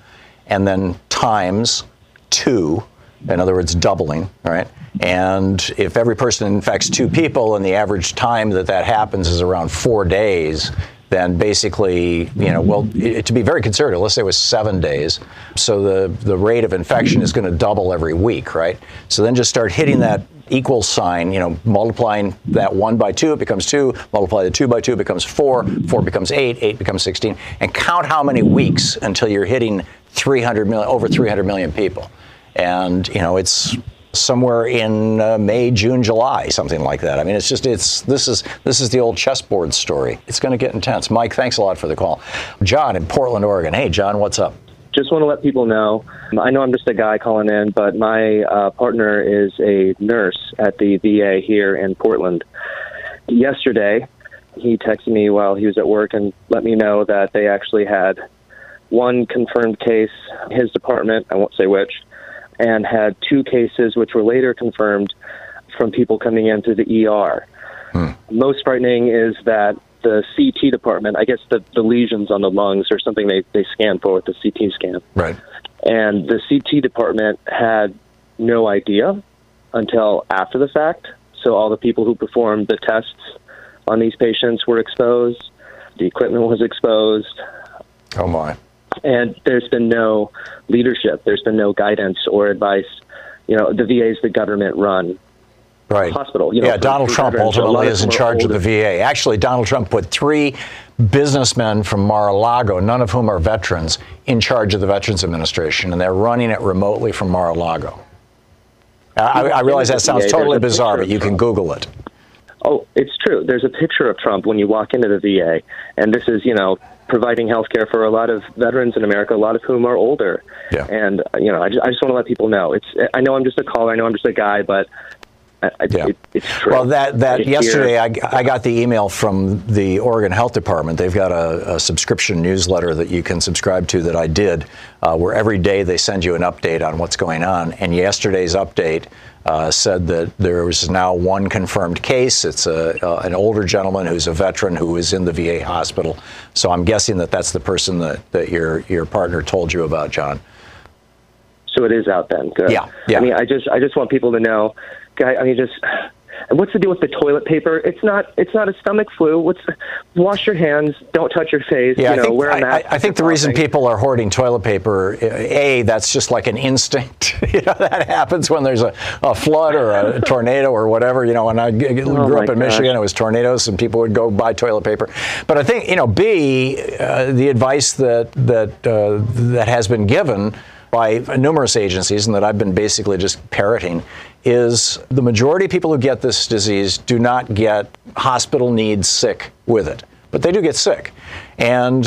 and then times two. In other words, doubling, right? And if every person infects two people and the average time that that happens is around four days, then basically, you know, well, it, to be very conservative, let's say it was seven days. So the, the rate of infection is going to double every week, right? So then just start hitting that equal sign, you know, multiplying that one by two, it becomes two, multiply the two by two, it becomes four, four becomes eight, eight becomes 16, and count how many weeks until you're hitting 300 million, over 300 million people. And, you know, it's somewhere in uh, May, June, July, something like that. I mean, it's just it's this is this is the old chessboard story. It's going to get intense. Mike, thanks a lot for the call. John in Portland, Oregon. Hey, John, what's up? Just want to let people know. I know I'm just a guy calling in, but my uh, partner is a nurse at the VA here in Portland. Yesterday, he texted me while he was at work and let me know that they actually had one confirmed case, his department, I won't say which, and had two cases which were later confirmed from people coming in through the ER. Hmm. Most frightening is that the CT department, I guess the, the lesions on the lungs are something they, they scan for with the CT scan. Right. And the CT department had no idea until after the fact. So all the people who performed the tests on these patients were exposed. The equipment was exposed. Oh, my and there's been no leadership. There's been no guidance or advice. You know, the VA is the government run right. hospital. You know, yeah, Donald Trump ultimately is in charge of the VA. Actually, Donald Trump put three businessmen from Mar-a-Lago, none of whom are veterans, in charge of the Veterans Administration, and they're running it remotely from Mar-a-Lago. I, I realize that sounds totally bizarre, but you can Google it. Oh, it's true. There's a picture of Trump when you walk into the VA, and this is, you know, providing health care for a lot of veterans in America, a lot of whom are older. Yeah. And, you know, I just, I just want to let people know. It's, I know I'm just a caller, I know I'm just a guy, but I, yeah. It, it's true. Well, that that It's yesterday. I, I got the email from the Oregon Health Department. They've got a, a subscription newsletter that you can subscribe to that I did, uh, where every day they send you an update on what's going on. And yesterday's update uh, said that there is now one confirmed case. It's a, uh, an older gentleman who's a veteran who is in the VA hospital. So I'm guessing that that's the person that, that your your partner told you about, John. So it is out then. Good. Yeah, yeah. I mean, I just, I just want people to know. guy- I mean, just And what's the deal with the toilet paper? It's not it's not a stomach flu. What's wash your hands, don't touch your face, Yeah, you know, I think, wear a I- mask. I, I think the reason people are hoarding toilet paper, a, that's just like an instinct. you know, that happens when there's a, a flood or a tornado or whatever. You know, when I g- Oh, grew up in gosh. Michigan, it was tornadoes, and people would go buy toilet paper. But I think you know, B, uh, the advice that that uh, that has been given by numerous agencies and that I've been basically just parroting is the majority of people who get this disease do not get hospital needs sick with it, but they do get sick. And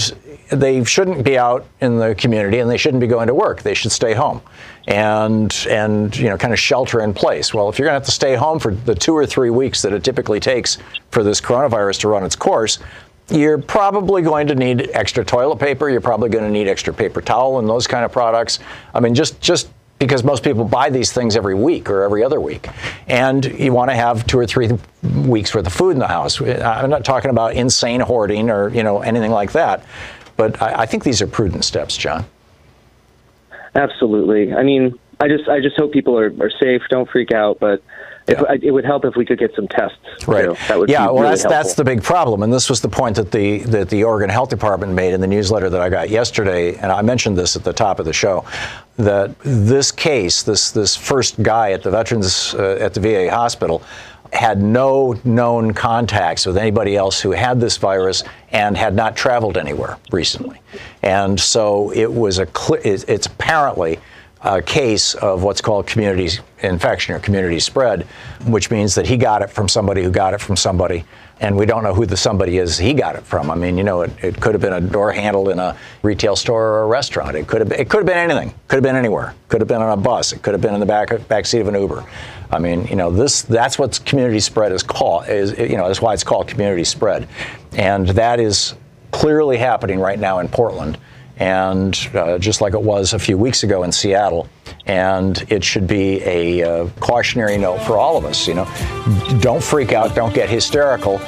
they shouldn't be out in the community and they shouldn't be going to work. They should stay home and and you know kind of shelter in place. Well, if you're going to have to stay home for the 2 or 3 weeks that it typically takes for this coronavirus to run its course, you're probably going to need extra toilet paper. You're probably going to need extra paper towel and those kind of products. I mean, just just because most people buy these things every week or every other week, and you want to have two or three weeks worth of food in the house. I'm not talking about insane hoarding or you know anything like that, but I, I think these are prudent steps, John. Absolutely. I mean, I just I just hope people are, are safe. Don't freak out. But if, it would help if we could get some tests. Right. Too. That would yeah, well, really that's helpful. that's the big problem, and this was the point that the that the Oregon Health Department made in the newsletter that I got yesterday, and I mentioned this at the top of the show, that this case, this this first guy at the Veterans uh, at the VA hospital. Had no known contacts with anybody else who had this virus and had not traveled anywhere recently, and so it was a. It's it's apparently a case of what's called community infection or community spread, which means that he got it from somebody who got it from somebody, and we don't know who the somebody is he got it from. I mean, you know, it, it could have been a door handle in a retail store or a restaurant. It could have been, it could have been anything. Could have been anywhere. Could have been on a bus. It could have been in the back back seat of an Uber. I mean, you know, this that's what community spread is called. Is you know, that's why it's called community spread, and that is clearly happening right now in Portland and uh, just like it was a few weeks ago in Seattle. And it should be a uh, cautionary note for all of us. You know, don't freak out, don't get hysterical.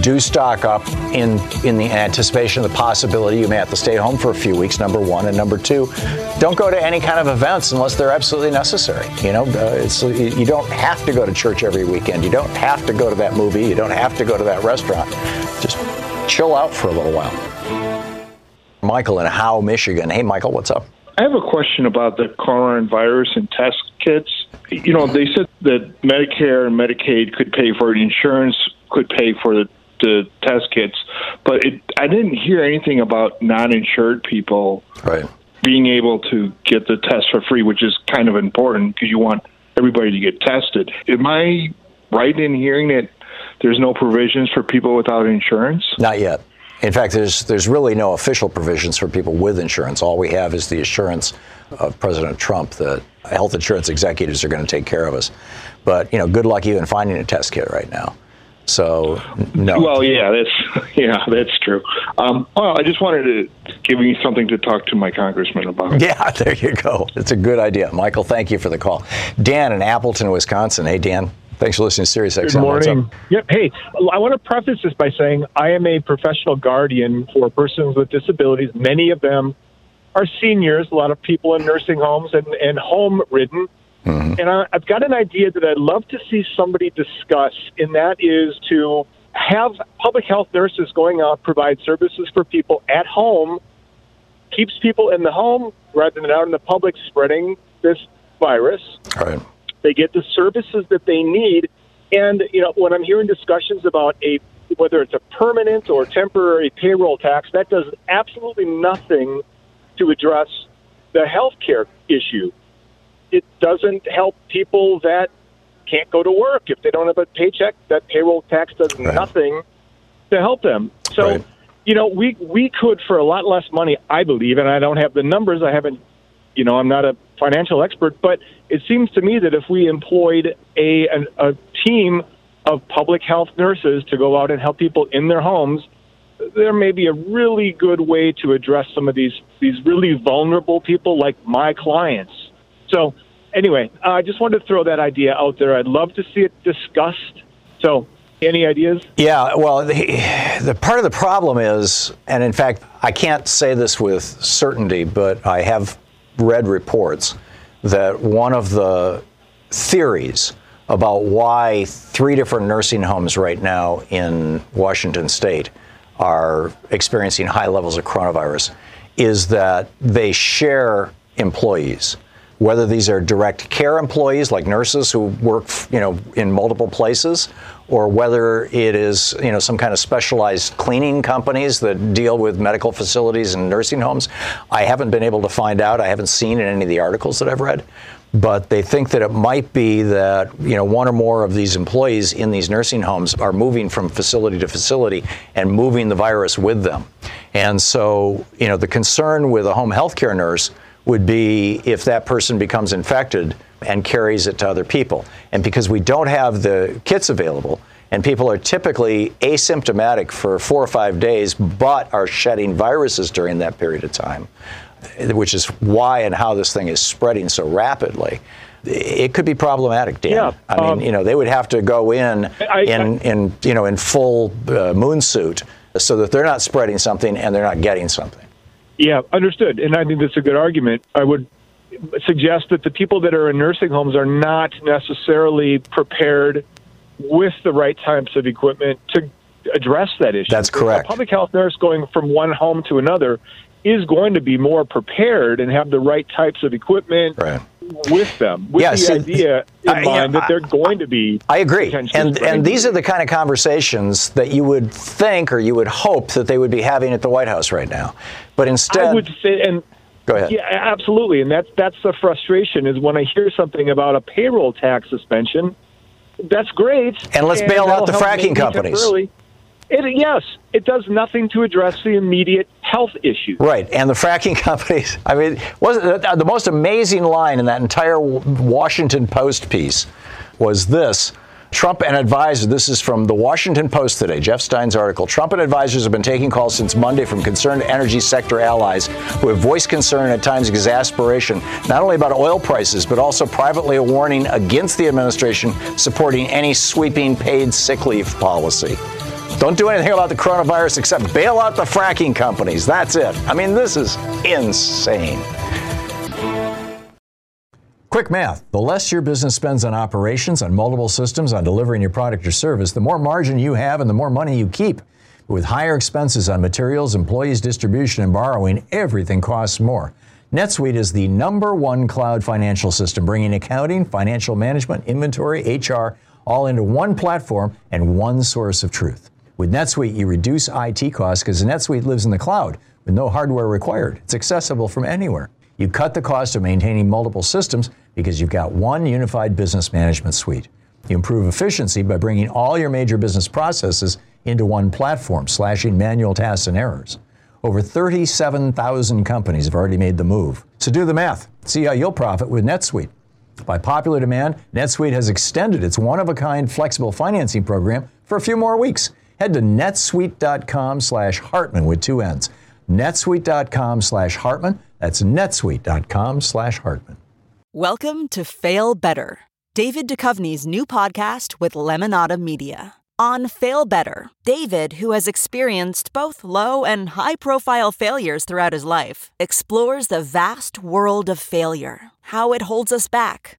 Do stock up in in the anticipation of the possibility you may have to stay home for a few weeks. Number one, and number two, don't go to any kind of events unless they're absolutely necessary. You know, uh, it's you don't have to go to church every weekend. You don't have to go to that movie. You don't have to go to that restaurant. Just chill out for a little while. Michael in Howe, Michigan. Hey, Michael, what's up? I have a question about the coronavirus and test kits. You know, they said that Medicare and Medicaid could pay for it, insurance could pay for the, the test kits, but it, I didn't hear anything about non-insured people right. being able to get the test for free, which is kind of important because you want everybody to get tested. Am I right in hearing that there's no provisions for people without insurance? Not yet. In fact, there's there's really no official provisions for people with insurance. All we have is the assurance of President Trump that health insurance executives are going to take care of us. But you know, good luck even finding a test kit right now. So no. Well, yeah, that's yeah, that's true. Um, well, I just wanted to give you something to talk to my congressman about. Yeah, there you go. It's a good idea, Michael. Thank you for the call. Dan in Appleton, Wisconsin. Hey, Dan. Thanks for listening to Sirius XM. Good morning. Yep. Hey, I want to preface this by saying I am a professional guardian for persons with disabilities. Many of them are seniors, a lot of people in nursing homes and, and home ridden. Mm-hmm. And I, I've got an idea that I'd love to see somebody discuss, and that is to have public health nurses going out, provide services for people at home, keeps people in the home rather than out in the public spreading this virus. Right. They get the services that they need. And, you know, when I'm hearing discussions about a whether it's a permanent or temporary payroll tax, that does absolutely nothing to address the health care issue. It doesn't help people that can't go to work. If they don't have a paycheck, that payroll tax does nothing to help them. So, you know, we we could for a lot less money, I believe, and I don't have the numbers. I haven't, you know, I'm not a financial expert, but it seems to me that if we employed a a, a team of public health nurses to go out and help people in their homes, there may be a really good way to address some of these these really vulnerable people like my clients. So, anyway, I just wanted to throw that idea out there. I'd love to see it discussed. So, any ideas? Yeah, well, the, the part of the problem is, and in fact, I can't say this with certainty, but I have read reports that one of the theories about why three different nursing homes right now in Washington state are experiencing high levels of coronavirus is that they share employees whether these are direct care employees like nurses who work, you know, in multiple places, or whether it is, you know, some kind of specialized cleaning companies that deal with medical facilities and nursing homes. I haven't been able to find out. I haven't seen in any of the articles that I've read. But they think that it might be that you know one or more of these employees in these nursing homes are moving from facility to facility and moving the virus with them. And so, you know, the concern with a home health care nurse would be if that person becomes infected and carries it to other people. And because we don't have the kits available, and people are typically asymptomatic for four or five days, but are shedding viruses during that period of time, which is why and how this thing is spreading so rapidly. It could be problematic, Dan. Yeah, I mean, um, you know, they would have to go in I- in, in you know in full uh, moon suit so that they're not spreading something and they're not getting something. Yeah, understood. And I think that's a good argument. I would suggest that the people that are in nursing homes are not necessarily prepared with the right types of equipment to address that issue. That's correct. A public health nurse going from one home to another is going to be more prepared and have the right types of equipment with them, with Yeah, the idea in I- mind that they're going to be. I agree. And and these are the kind of conversations that you would think or you would hope that they would be having at the White House right now. But instead I would say, and Go ahead. Yeah, absolutely, and that's that's the frustration is when I hear something about a payroll tax suspension. That's great, And let's bail out the fracking companies. It, yes, it does nothing to address the immediate health issue. Right, and the fracking companies. I mean, was the, the most amazing line in that entire Washington Post piece was this. Trump and advisors, this is from the Washington Post today, Jeff Stein's article. Trump and advisors have been taking calls since Monday from concerned energy sector allies who have voiced concern at times exasperation, not only about oil prices, but also privately a warning against the administration supporting any sweeping paid sick leave policy. Don't do anything about the coronavirus except bail out the fracking companies. That's it. I mean, this is insane. Quick math. The less your business spends on operations, on multiple systems, on delivering your product or service, the more margin you have and the more money you keep. But With higher expenses on materials, employees, distribution, and borrowing, everything costs more. NetSuite is the number one cloud financial system, bringing accounting, financial management, inventory, HR, all into one platform and one source of truth. With NetSuite, you reduce IT costs because NetSuite lives in the cloud with no hardware required. It's accessible from anywhere. You cut the cost of maintaining multiple systems because you've got one unified business management suite. You improve efficiency by bringing all your major business processes into one platform, slashing manual tasks and errors. Over 37,000 companies have already made the move. So do the math. See how you'll profit with NetSuite. By popular demand, NetSuite has extended its one-of-a-kind flexible financing program for a few more weeks. Head to netsuite.com slash Hartmann with two N's. netsuite.com slash Hartmann. That's netsuite.com slash Hartmann. Welcome to Fail Better, David Duchovny's new podcast with Lemonada Media. On Fail Better, David, who has experienced both low and high profile failures throughout his life, explores the vast world of failure, how it holds us back,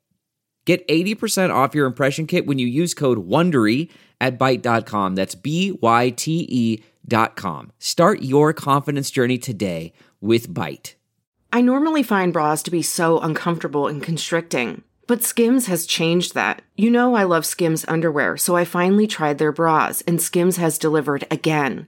Get 80% off your impression kit when you use code WONDERY at Byte.com. That's B-Y-T-E dot com. Start your confidence journey today with Byte. I normally find bras to be so uncomfortable and constricting. But Skims has changed that. You know I love Skims underwear, so I finally tried their bras, and Skims has delivered again.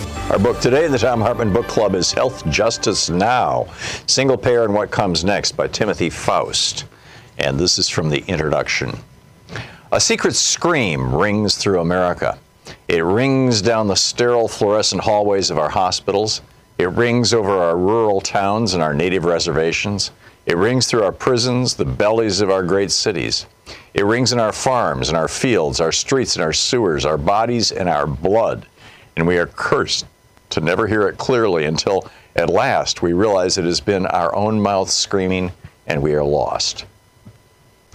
Our book today in the Thom Hartmann Book Club is Health Justice Now Single Payer and What Comes Next by Timothy Faust. And this is from the introduction. A secret scream rings through America. It rings down the sterile fluorescent hallways of our hospitals. It rings over our rural towns and our native reservations. It rings through our prisons, the bellies of our great cities. It rings in our farms and our fields, our streets and our sewers, our bodies and our blood. And we are cursed to never hear it clearly until at last we realize it has been our own mouth screaming and we are lost.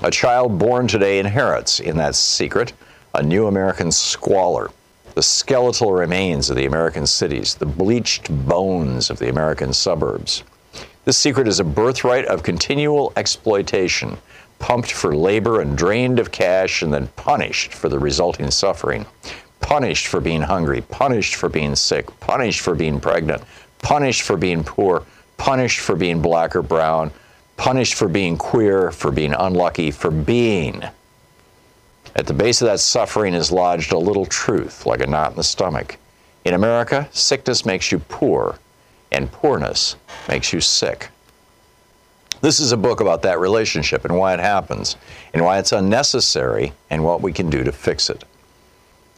A child born today inherits in that secret a new American squalor, the skeletal remains of the American cities, the bleached bones of the American suburbs. This secret is a birthright of continual exploitation pumped for labor and drained of cash and then punished for the resulting suffering. Punished for being hungry, punished for being sick, punished for being pregnant, punished for being poor, punished for being black or brown, punished for being queer, for being unlucky, for being. At the base of that suffering is lodged a little truth, like a knot in the stomach. In America, sickness makes you poor, and poorness makes you sick. This is a book about that relationship and why it happens, and why it's unnecessary, and what we can do to fix it.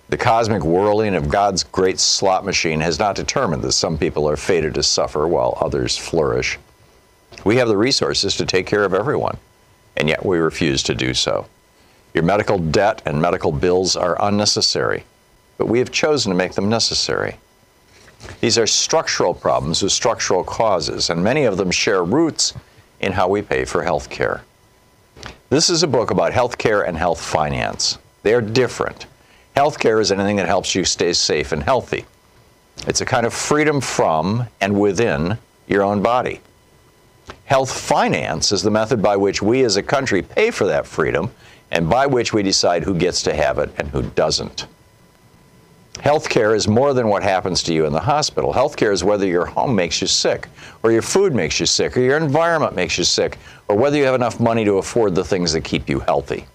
The cosmic whirling of God's great slot machine has not determined that some people are fated to suffer while others flourish. We have the resources to take care of everyone, and yet we refuse to do so. Your medical debt and medical bills are unnecessary, but we have chosen to make them necessary. These are structural problems with structural causes, and many of them share roots in how we pay for health care. This is a book about health care and health finance. They are different. Health care is anything that helps you stay safe and healthy. It's a kind of freedom from and within your own body. Health finance is the method by which we as a country pay for that freedom and by which we decide who gets to have it and who doesn't. Healthcare is more than what happens to you in the hospital. Healthcare is whether your home makes you sick, or your food makes you sick, or your environment makes you sick, or whether you have enough money to afford the things that keep you healthy.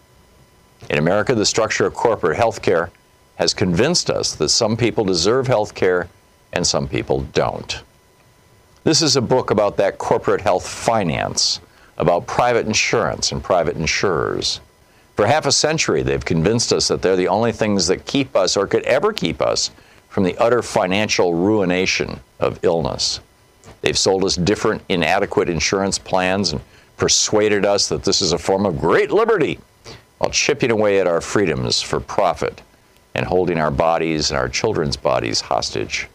In America, the structure of corporate health care has convinced us that some people deserve health care and some people don't. This is a book about that corporate health finance, about private insurance and private insurers. For half a century, they've convinced us that they're the only things that keep us or could ever keep us from the utter financial ruination of illness. They've sold us different, inadequate insurance plans and persuaded us that this is a form of great liberty while chipping away at our freedoms for profit and holding our bodies and our children's bodies hostage.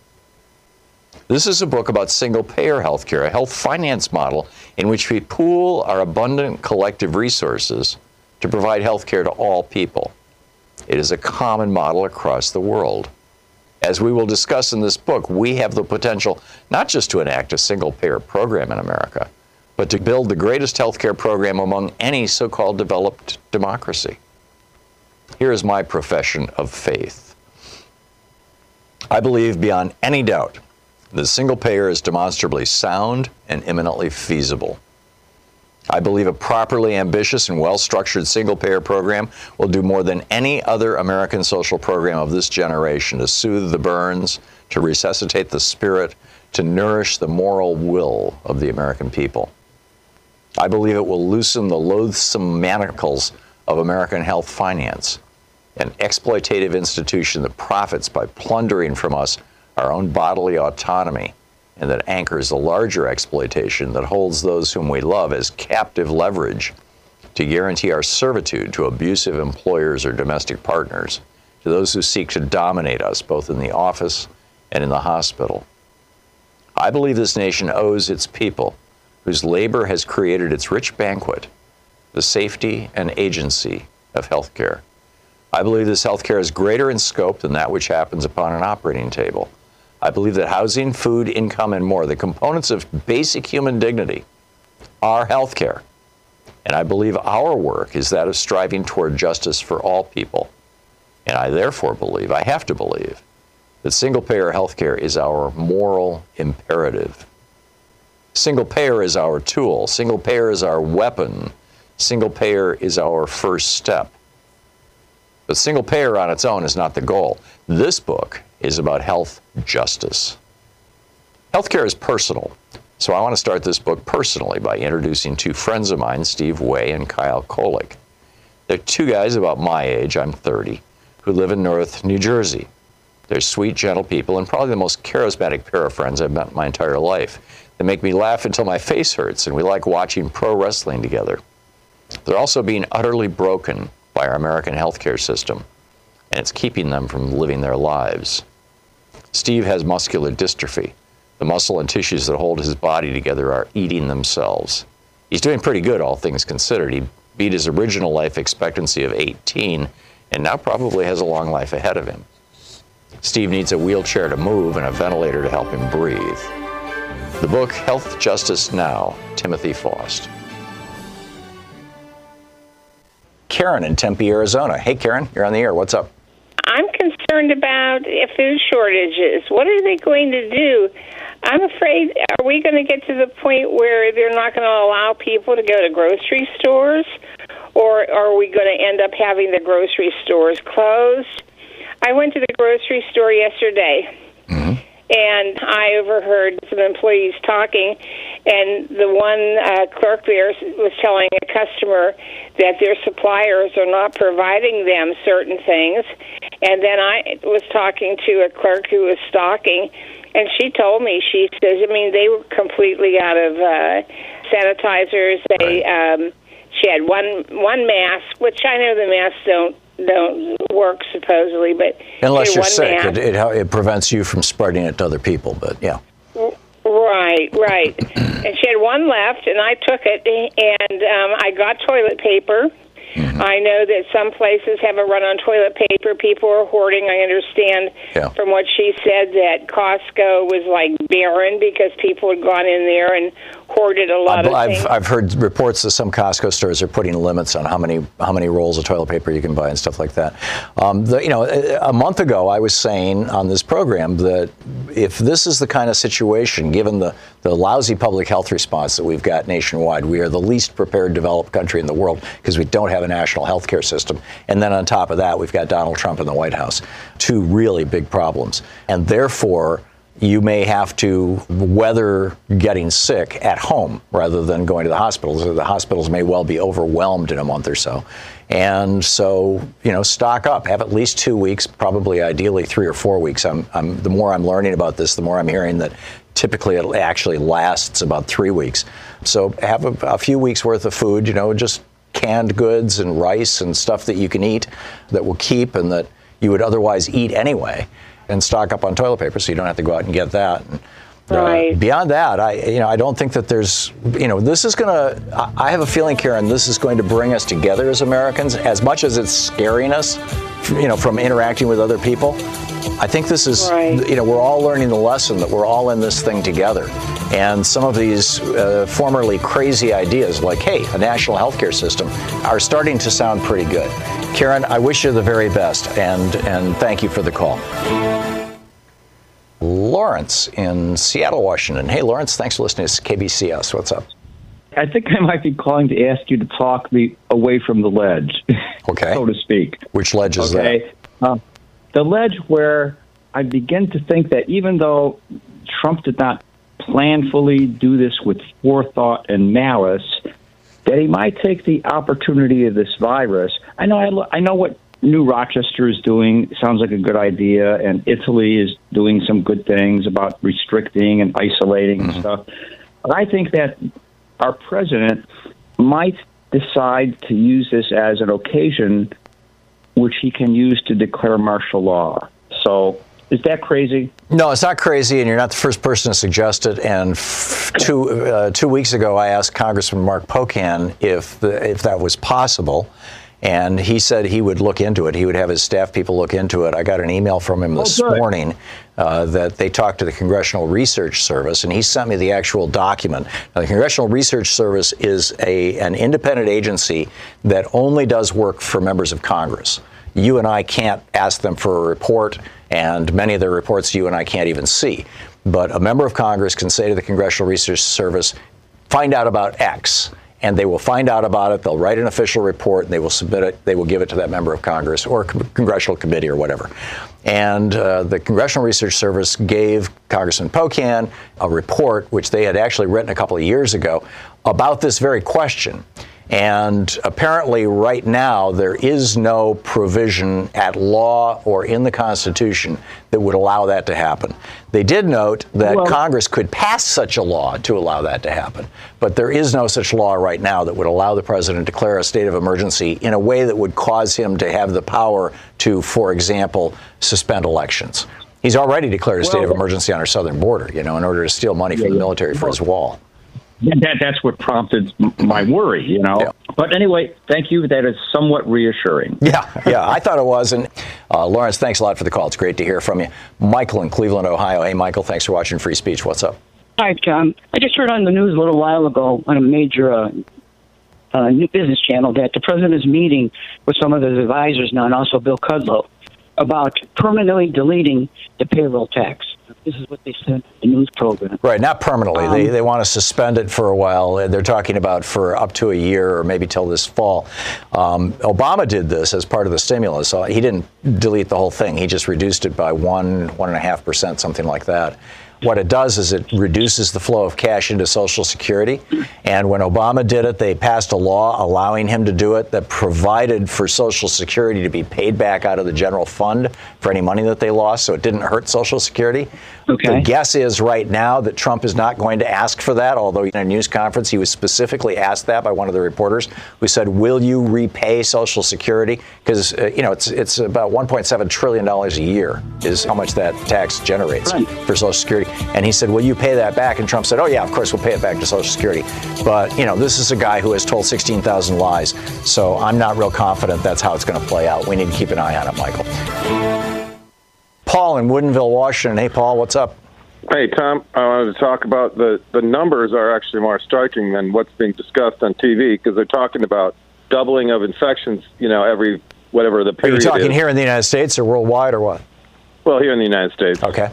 This is a book about single payer healthcare, a health finance model in which we pool our abundant collective resources to provide health care to all people. It is a common model across the world. As we will discuss in this book, we have the potential not just to enact a single payer program in America, but to build the greatest healthcare program among any so called developed democracy. Here is my profession of faith. I believe beyond any doubt that single payer is demonstrably sound and eminently feasible. I believe a properly ambitious and well structured single payer program will do more than any other American social program of this generation to soothe the burns, to resuscitate the spirit, to nourish the moral will of the American people. I believe it will loosen the loathsome manacles of American health finance, an exploitative institution that profits by plundering from us our own bodily autonomy, and that anchors the larger exploitation that holds those whom we love as captive leverage to guarantee our servitude to abusive employers or domestic partners, to those who seek to dominate us both in the office and in the hospital. I believe this nation owes its people, whose labor has created its rich banquet, the safety and agency of healthcare. I believe this healthcare is greater in scope than that which happens upon an operating table. I believe that housing, food, income, and more, the components of basic human dignity, are healthcare. And I believe our work is that of striving toward justice for all people. And I therefore believe, I have to believe, that single payer healthcare is our moral imperative. Single payer is our tool, single payer is our weapon, single payer is our first step. But single payer on its own is not the goal. This book is about health justice. Healthcare is personal. So I want to start this book personally by introducing two friends of mine, Steve Way and Kyle Kolick. They're two guys about my age, I'm 30, who live in North New Jersey. They're sweet, gentle people, and probably the most charismatic pair of friends I've met in my entire life. They make me laugh until my face hurts, and we like watching pro wrestling together. They're also being utterly broken by our American healthcare system, and it's keeping them from living their lives. Steve has muscular dystrophy. The muscle and tissues that hold his body together are eating themselves. He's doing pretty good, all things considered. He beat his original life expectancy of 18 and now probably has a long life ahead of him. Steve needs a wheelchair to move and a ventilator to help him breathe. The book Health Justice Now, Timothy Faust. Karen in Tempe, Arizona. Hey, Karen, you're on the air. What's up? I'm concerned about food shortages. What are they going to do? I'm afraid, are we going to get to the point where they're not going to allow people to go to grocery stores? Or are we going to end up having the grocery stores closed? I went to the grocery store yesterday. Mm-hmm. And I overheard some employees talking, and the one uh, clerk there was telling a customer that their suppliers are not providing them certain things. And then I was talking to a clerk who was stocking, and she told me she says, I mean, they were completely out of uh, sanitizers. They um, she had one one mask, which I know the masks don't don't work supposedly, but Unless you're sick, it, it, it prevents you from spreading it to other people. But yeah. Right, right. and she had one left, and I took it, and um, I got toilet paper. Mm-hmm. I know that some places have a run on toilet paper. People are hoarding. I understand Yeah. from what she said that Costco was like barren because people had gone in there and hoarded a lot I've, of I've, things. I've heard reports that some Costco stores are putting limits on how many how many rolls of toilet paper you can buy and stuff like that. Um, the, you know, a a month ago I was saying on this program that if this is the kind of situation, given the, the lousy public health response that we've got nationwide, we are the least prepared developed country in the world because we don't have a national health care system. And then on top of that, we've got Donald Trump in the White House. Two really big problems. And therefore, you may have to weather getting sick at home rather than going to the hospitals. The hospitals may well be overwhelmed in a month or so. And so, you know, stock up. Have at least two weeks, probably ideally three or four weeks. I'm, I'm, the more I'm learning about this, the more I'm hearing that typically it actually lasts about three weeks. So have a, a few weeks worth of food, you know, just canned goods and rice and stuff that you can eat that will keep and that you would otherwise eat anyway and stock up on toilet paper so you don't have to go out and get that. And, uh, beyond that, I you know I don't think that there's you know this is gonna I I have a feeling, Karen, this is going to bring us together as Americans as much as it's scaring us, you know, from interacting with other people. I think this is you know we're all learning the lesson that we're all in this thing together, and some of these uh, formerly crazy ideas like hey a national healthcare system are starting to sound pretty good. Karen, I wish you the very best, and and thank you for the call. Lawrence in Seattle, Washington. Hey, Lawrence, thanks for listening to KBCS. What's up? I think I might be calling to ask you to talk me away from the ledge, okay, so to speak. Which ledge is that? okay? Uh, the ledge where I begin to think that even though Trump did not planfully do this with forethought and malice, that he might take the opportunity of this virus. I know, I, lo- I know what New Rochelle is doing sounds like a good idea, and Italy is doing some good things about restricting and isolating and stuff. But I think that our president might decide to use this as an occasion which he can use to declare martial law. So is that crazy? No, it's not crazy, and you're not the first person to suggest it. And f- two uh, two weeks ago, I asked Congressman Mark Pocan if the, if that was possible, and he said he would look into it. He would have his staff people look into it. I got an email from him this good. morning uh, that they talked to the Congressional Research Service, and he sent me the actual document. Now, the Congressional Research Service is a an independent agency that only does work for members of Congress. You and I can't ask them for a report, and many of their reports you and I can't even see. But a member of Congress can say to the Congressional Research Service, find out about X. And they will find out about it. They'll write an official report and they will submit it. They will give it to that member of Congress or con- congressional committee or whatever. And uh, the Congressional Research Service gave Congressman Pocan a report, which they had actually written a couple of years ago, about this very question. And apparently, right now, there is no provision at law or in the Constitution that would allow that to happen. They did note that Well- Congress could pass such a law to allow that to happen, but there is no such law right now that would allow the president to declare a state of emergency in a way that would cause him to have the power to, for example, suspend elections. He's already declared a state of emergency on our southern border, you know, in order to steal money from the military for his wall. That, that's what prompted my worry, you know. But anyway, thank you. That is somewhat reassuring. Yeah, yeah, I thought it was. And uh, Lawrence, thanks a lot for the call. It's great to hear from you. Michael in Cleveland, Ohio. Hey, Michael, thanks for watching Free Speech. What's up? Hi, Thom. I just heard on the news a little while ago on a major uh, uh, new business channel that the president is meeting with some of his advisors now, and also Bill Kudlow, about permanently deleting the payroll tax. This is what they said in the news program. Right, not permanently. Um, they, they want to suspend it for a while. They're talking about for up to a year or maybe till this fall. Um, Obama did this as part of the stimulus. So he didn't delete the whole thing. He just reduced it by one, one and a half percent, something like that. What it does is it reduces the flow of cash into Social Security. And when Obama did it, they passed a law allowing him to do it that provided for Social Security to be paid back out of the general fund for any money that they lost, so it didn't hurt Social Security. Okay. The guess is right now that Trump is not going to ask for that, although in a news conference he was specifically asked that by one of the reporters who said, Will you repay Social Security? Because, uh, you know, it's, it's about $1.7 trillion a year is how much that tax generates for Social Security. And he said, Will you pay that back? And Trump said, Oh, yeah, of course we'll pay it back to Social Security. But, you know, this is a guy who has told 16,000 lies. So I'm not real confident that's how it's going to play out. We need to keep an eye on it, Michael. Paul in Woodinville, Washington. Hey, Paul, what's up? Hey, Thom, I wanted to talk about the, the numbers are actually more striking than what's being discussed on TV because they're talking about doubling of infections, you know, every whatever the period. Are you talking is. here in the United States or worldwide or what? Well, here in the United States. Okay.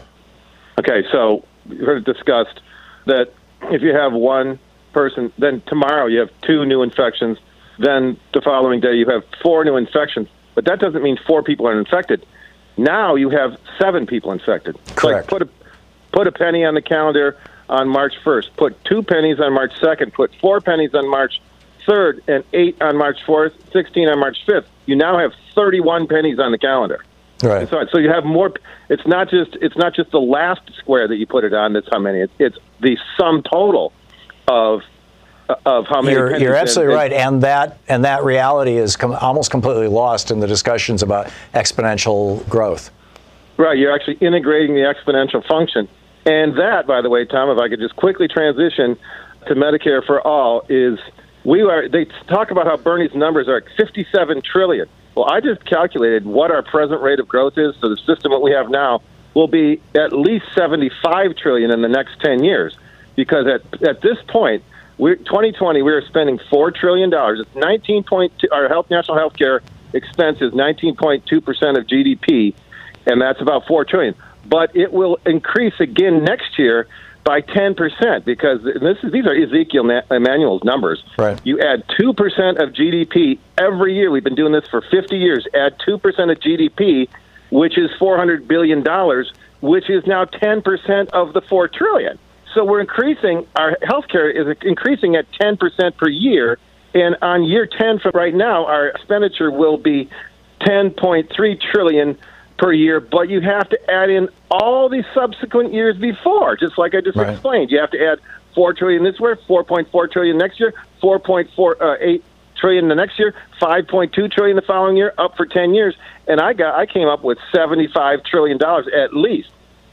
Okay, so you heard it discussed that if you have one person, then tomorrow you have two new infections, then the following day you have four new infections. But that doesn't mean four people are infected. Now you have seven people infected. Correct. Like put a put a penny on the calendar on March 1st. Put two pennies on March 2nd. Put four pennies on March 3rd, and eight on March 4th. 16 on March 5th. You now have 31 pennies on the calendar. Right. So, so you have more. It's not just it's not just the last square that you put it on. That's how many. It's, it's the sum total of of how many. You're, you're absolutely and- right, and that and that reality is com- almost completely lost in the discussions about exponential growth. Right, you're actually integrating the exponential function. And that, by the way, Thom, if I could just quickly transition to Medicare for all, is we are, they talk about how Bernie's numbers are 57 trillion. Well, I just calculated what our present rate of growth is. So the system that we have now will be at least 75 trillion in the next 10 years. Because at, at this point, we're 2020, we are spending $4 trillion. It's 19.2, our health, national health care expense is 19.2% of GDP and that's about four trillion. But it will increase again next year by ten percent because this is, these are Ezekiel Emanuel's numbers. Right. You add two percent of GDP every year. We've been doing this for fifty years. Add two percent of GDP, which is four hundred billion dollars, which is now ten percent of the four trillion. So we're increasing our healthcare is increasing at ten percent per year, and on year ten from right now, our expenditure will be 10.3 trillion per year, but you have to add in all the subsequent years before, just like I just Right. explained. You have to add 4 trillion this year, 4.4 trillion next year, 4.48 uh, trillion the next year, 5.2 trillion the following year, up for 10 years, and I got I came up with 75 trillion dollars at least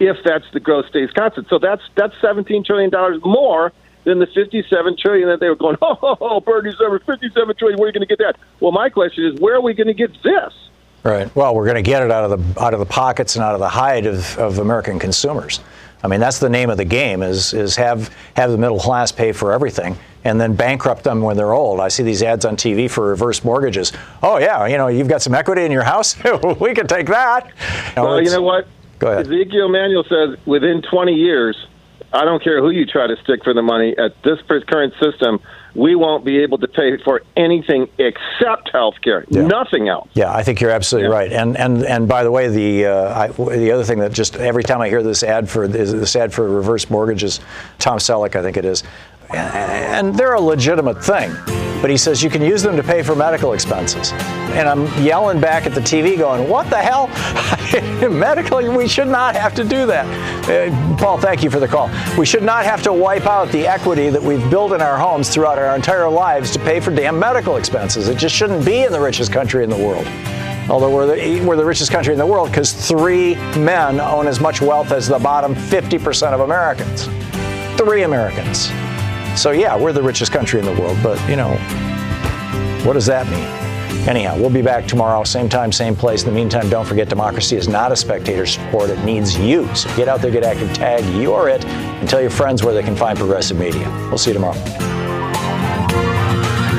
if that's the growth stays constant. So that's that's 17 trillion dollars more than the 57 trillion that they were going. Oh, oh, oh Bernie's over 57 trillion. Where are you going to get that? Well, my question is, where are we going to get this? Right. Well, we're going to get it out of the out of the pockets and out of the hide of, of American consumers. I mean, that's the name of the game: is is have have the middle class pay for everything, and then bankrupt them when they're old. I see these ads on TV for reverse mortgages. Oh yeah, you know, you've got some equity in your house. we can take that. well, you know what? Go ahead. Ezekiel Emanuel says within 20 years, I don't care who you try to stick for the money at this current system, we won't be able to pay for anything except health care. Nothing else. Yeah, I think you're absolutely right. And and and by the way, the uh, I, the other thing that just every time I hear this ad for this, this ad for reverse mortgages, Tom Selleck, I think it is, and they're a legitimate thing. But he says you can use them to pay for medical expenses. And I'm yelling back at the TV going, what the hell? Medically, we should not have to do that. Uh, Paul, thank you for the call. We should not have to wipe out the equity that we've built in our homes throughout our entire lives to pay for damn medical expenses. It just shouldn't be in the richest country in the world. Although we're the, we're the richest country in the world because three men own as much wealth as the bottom 50% of Americans. Three Americans. So, yeah, we're the richest country in the world, but, you know, what does that mean? Anyhow, we'll be back tomorrow, same time, same place. In the meantime, don't forget democracy is not a spectator sport. It needs you. So get out there, get active, tag you're it, and tell your friends where they can find progressive media. We'll see you tomorrow.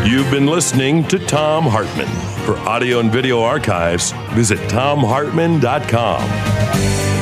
You've been listening to Thom Hartmann. For audio and video archives, visit thomhartmann.com.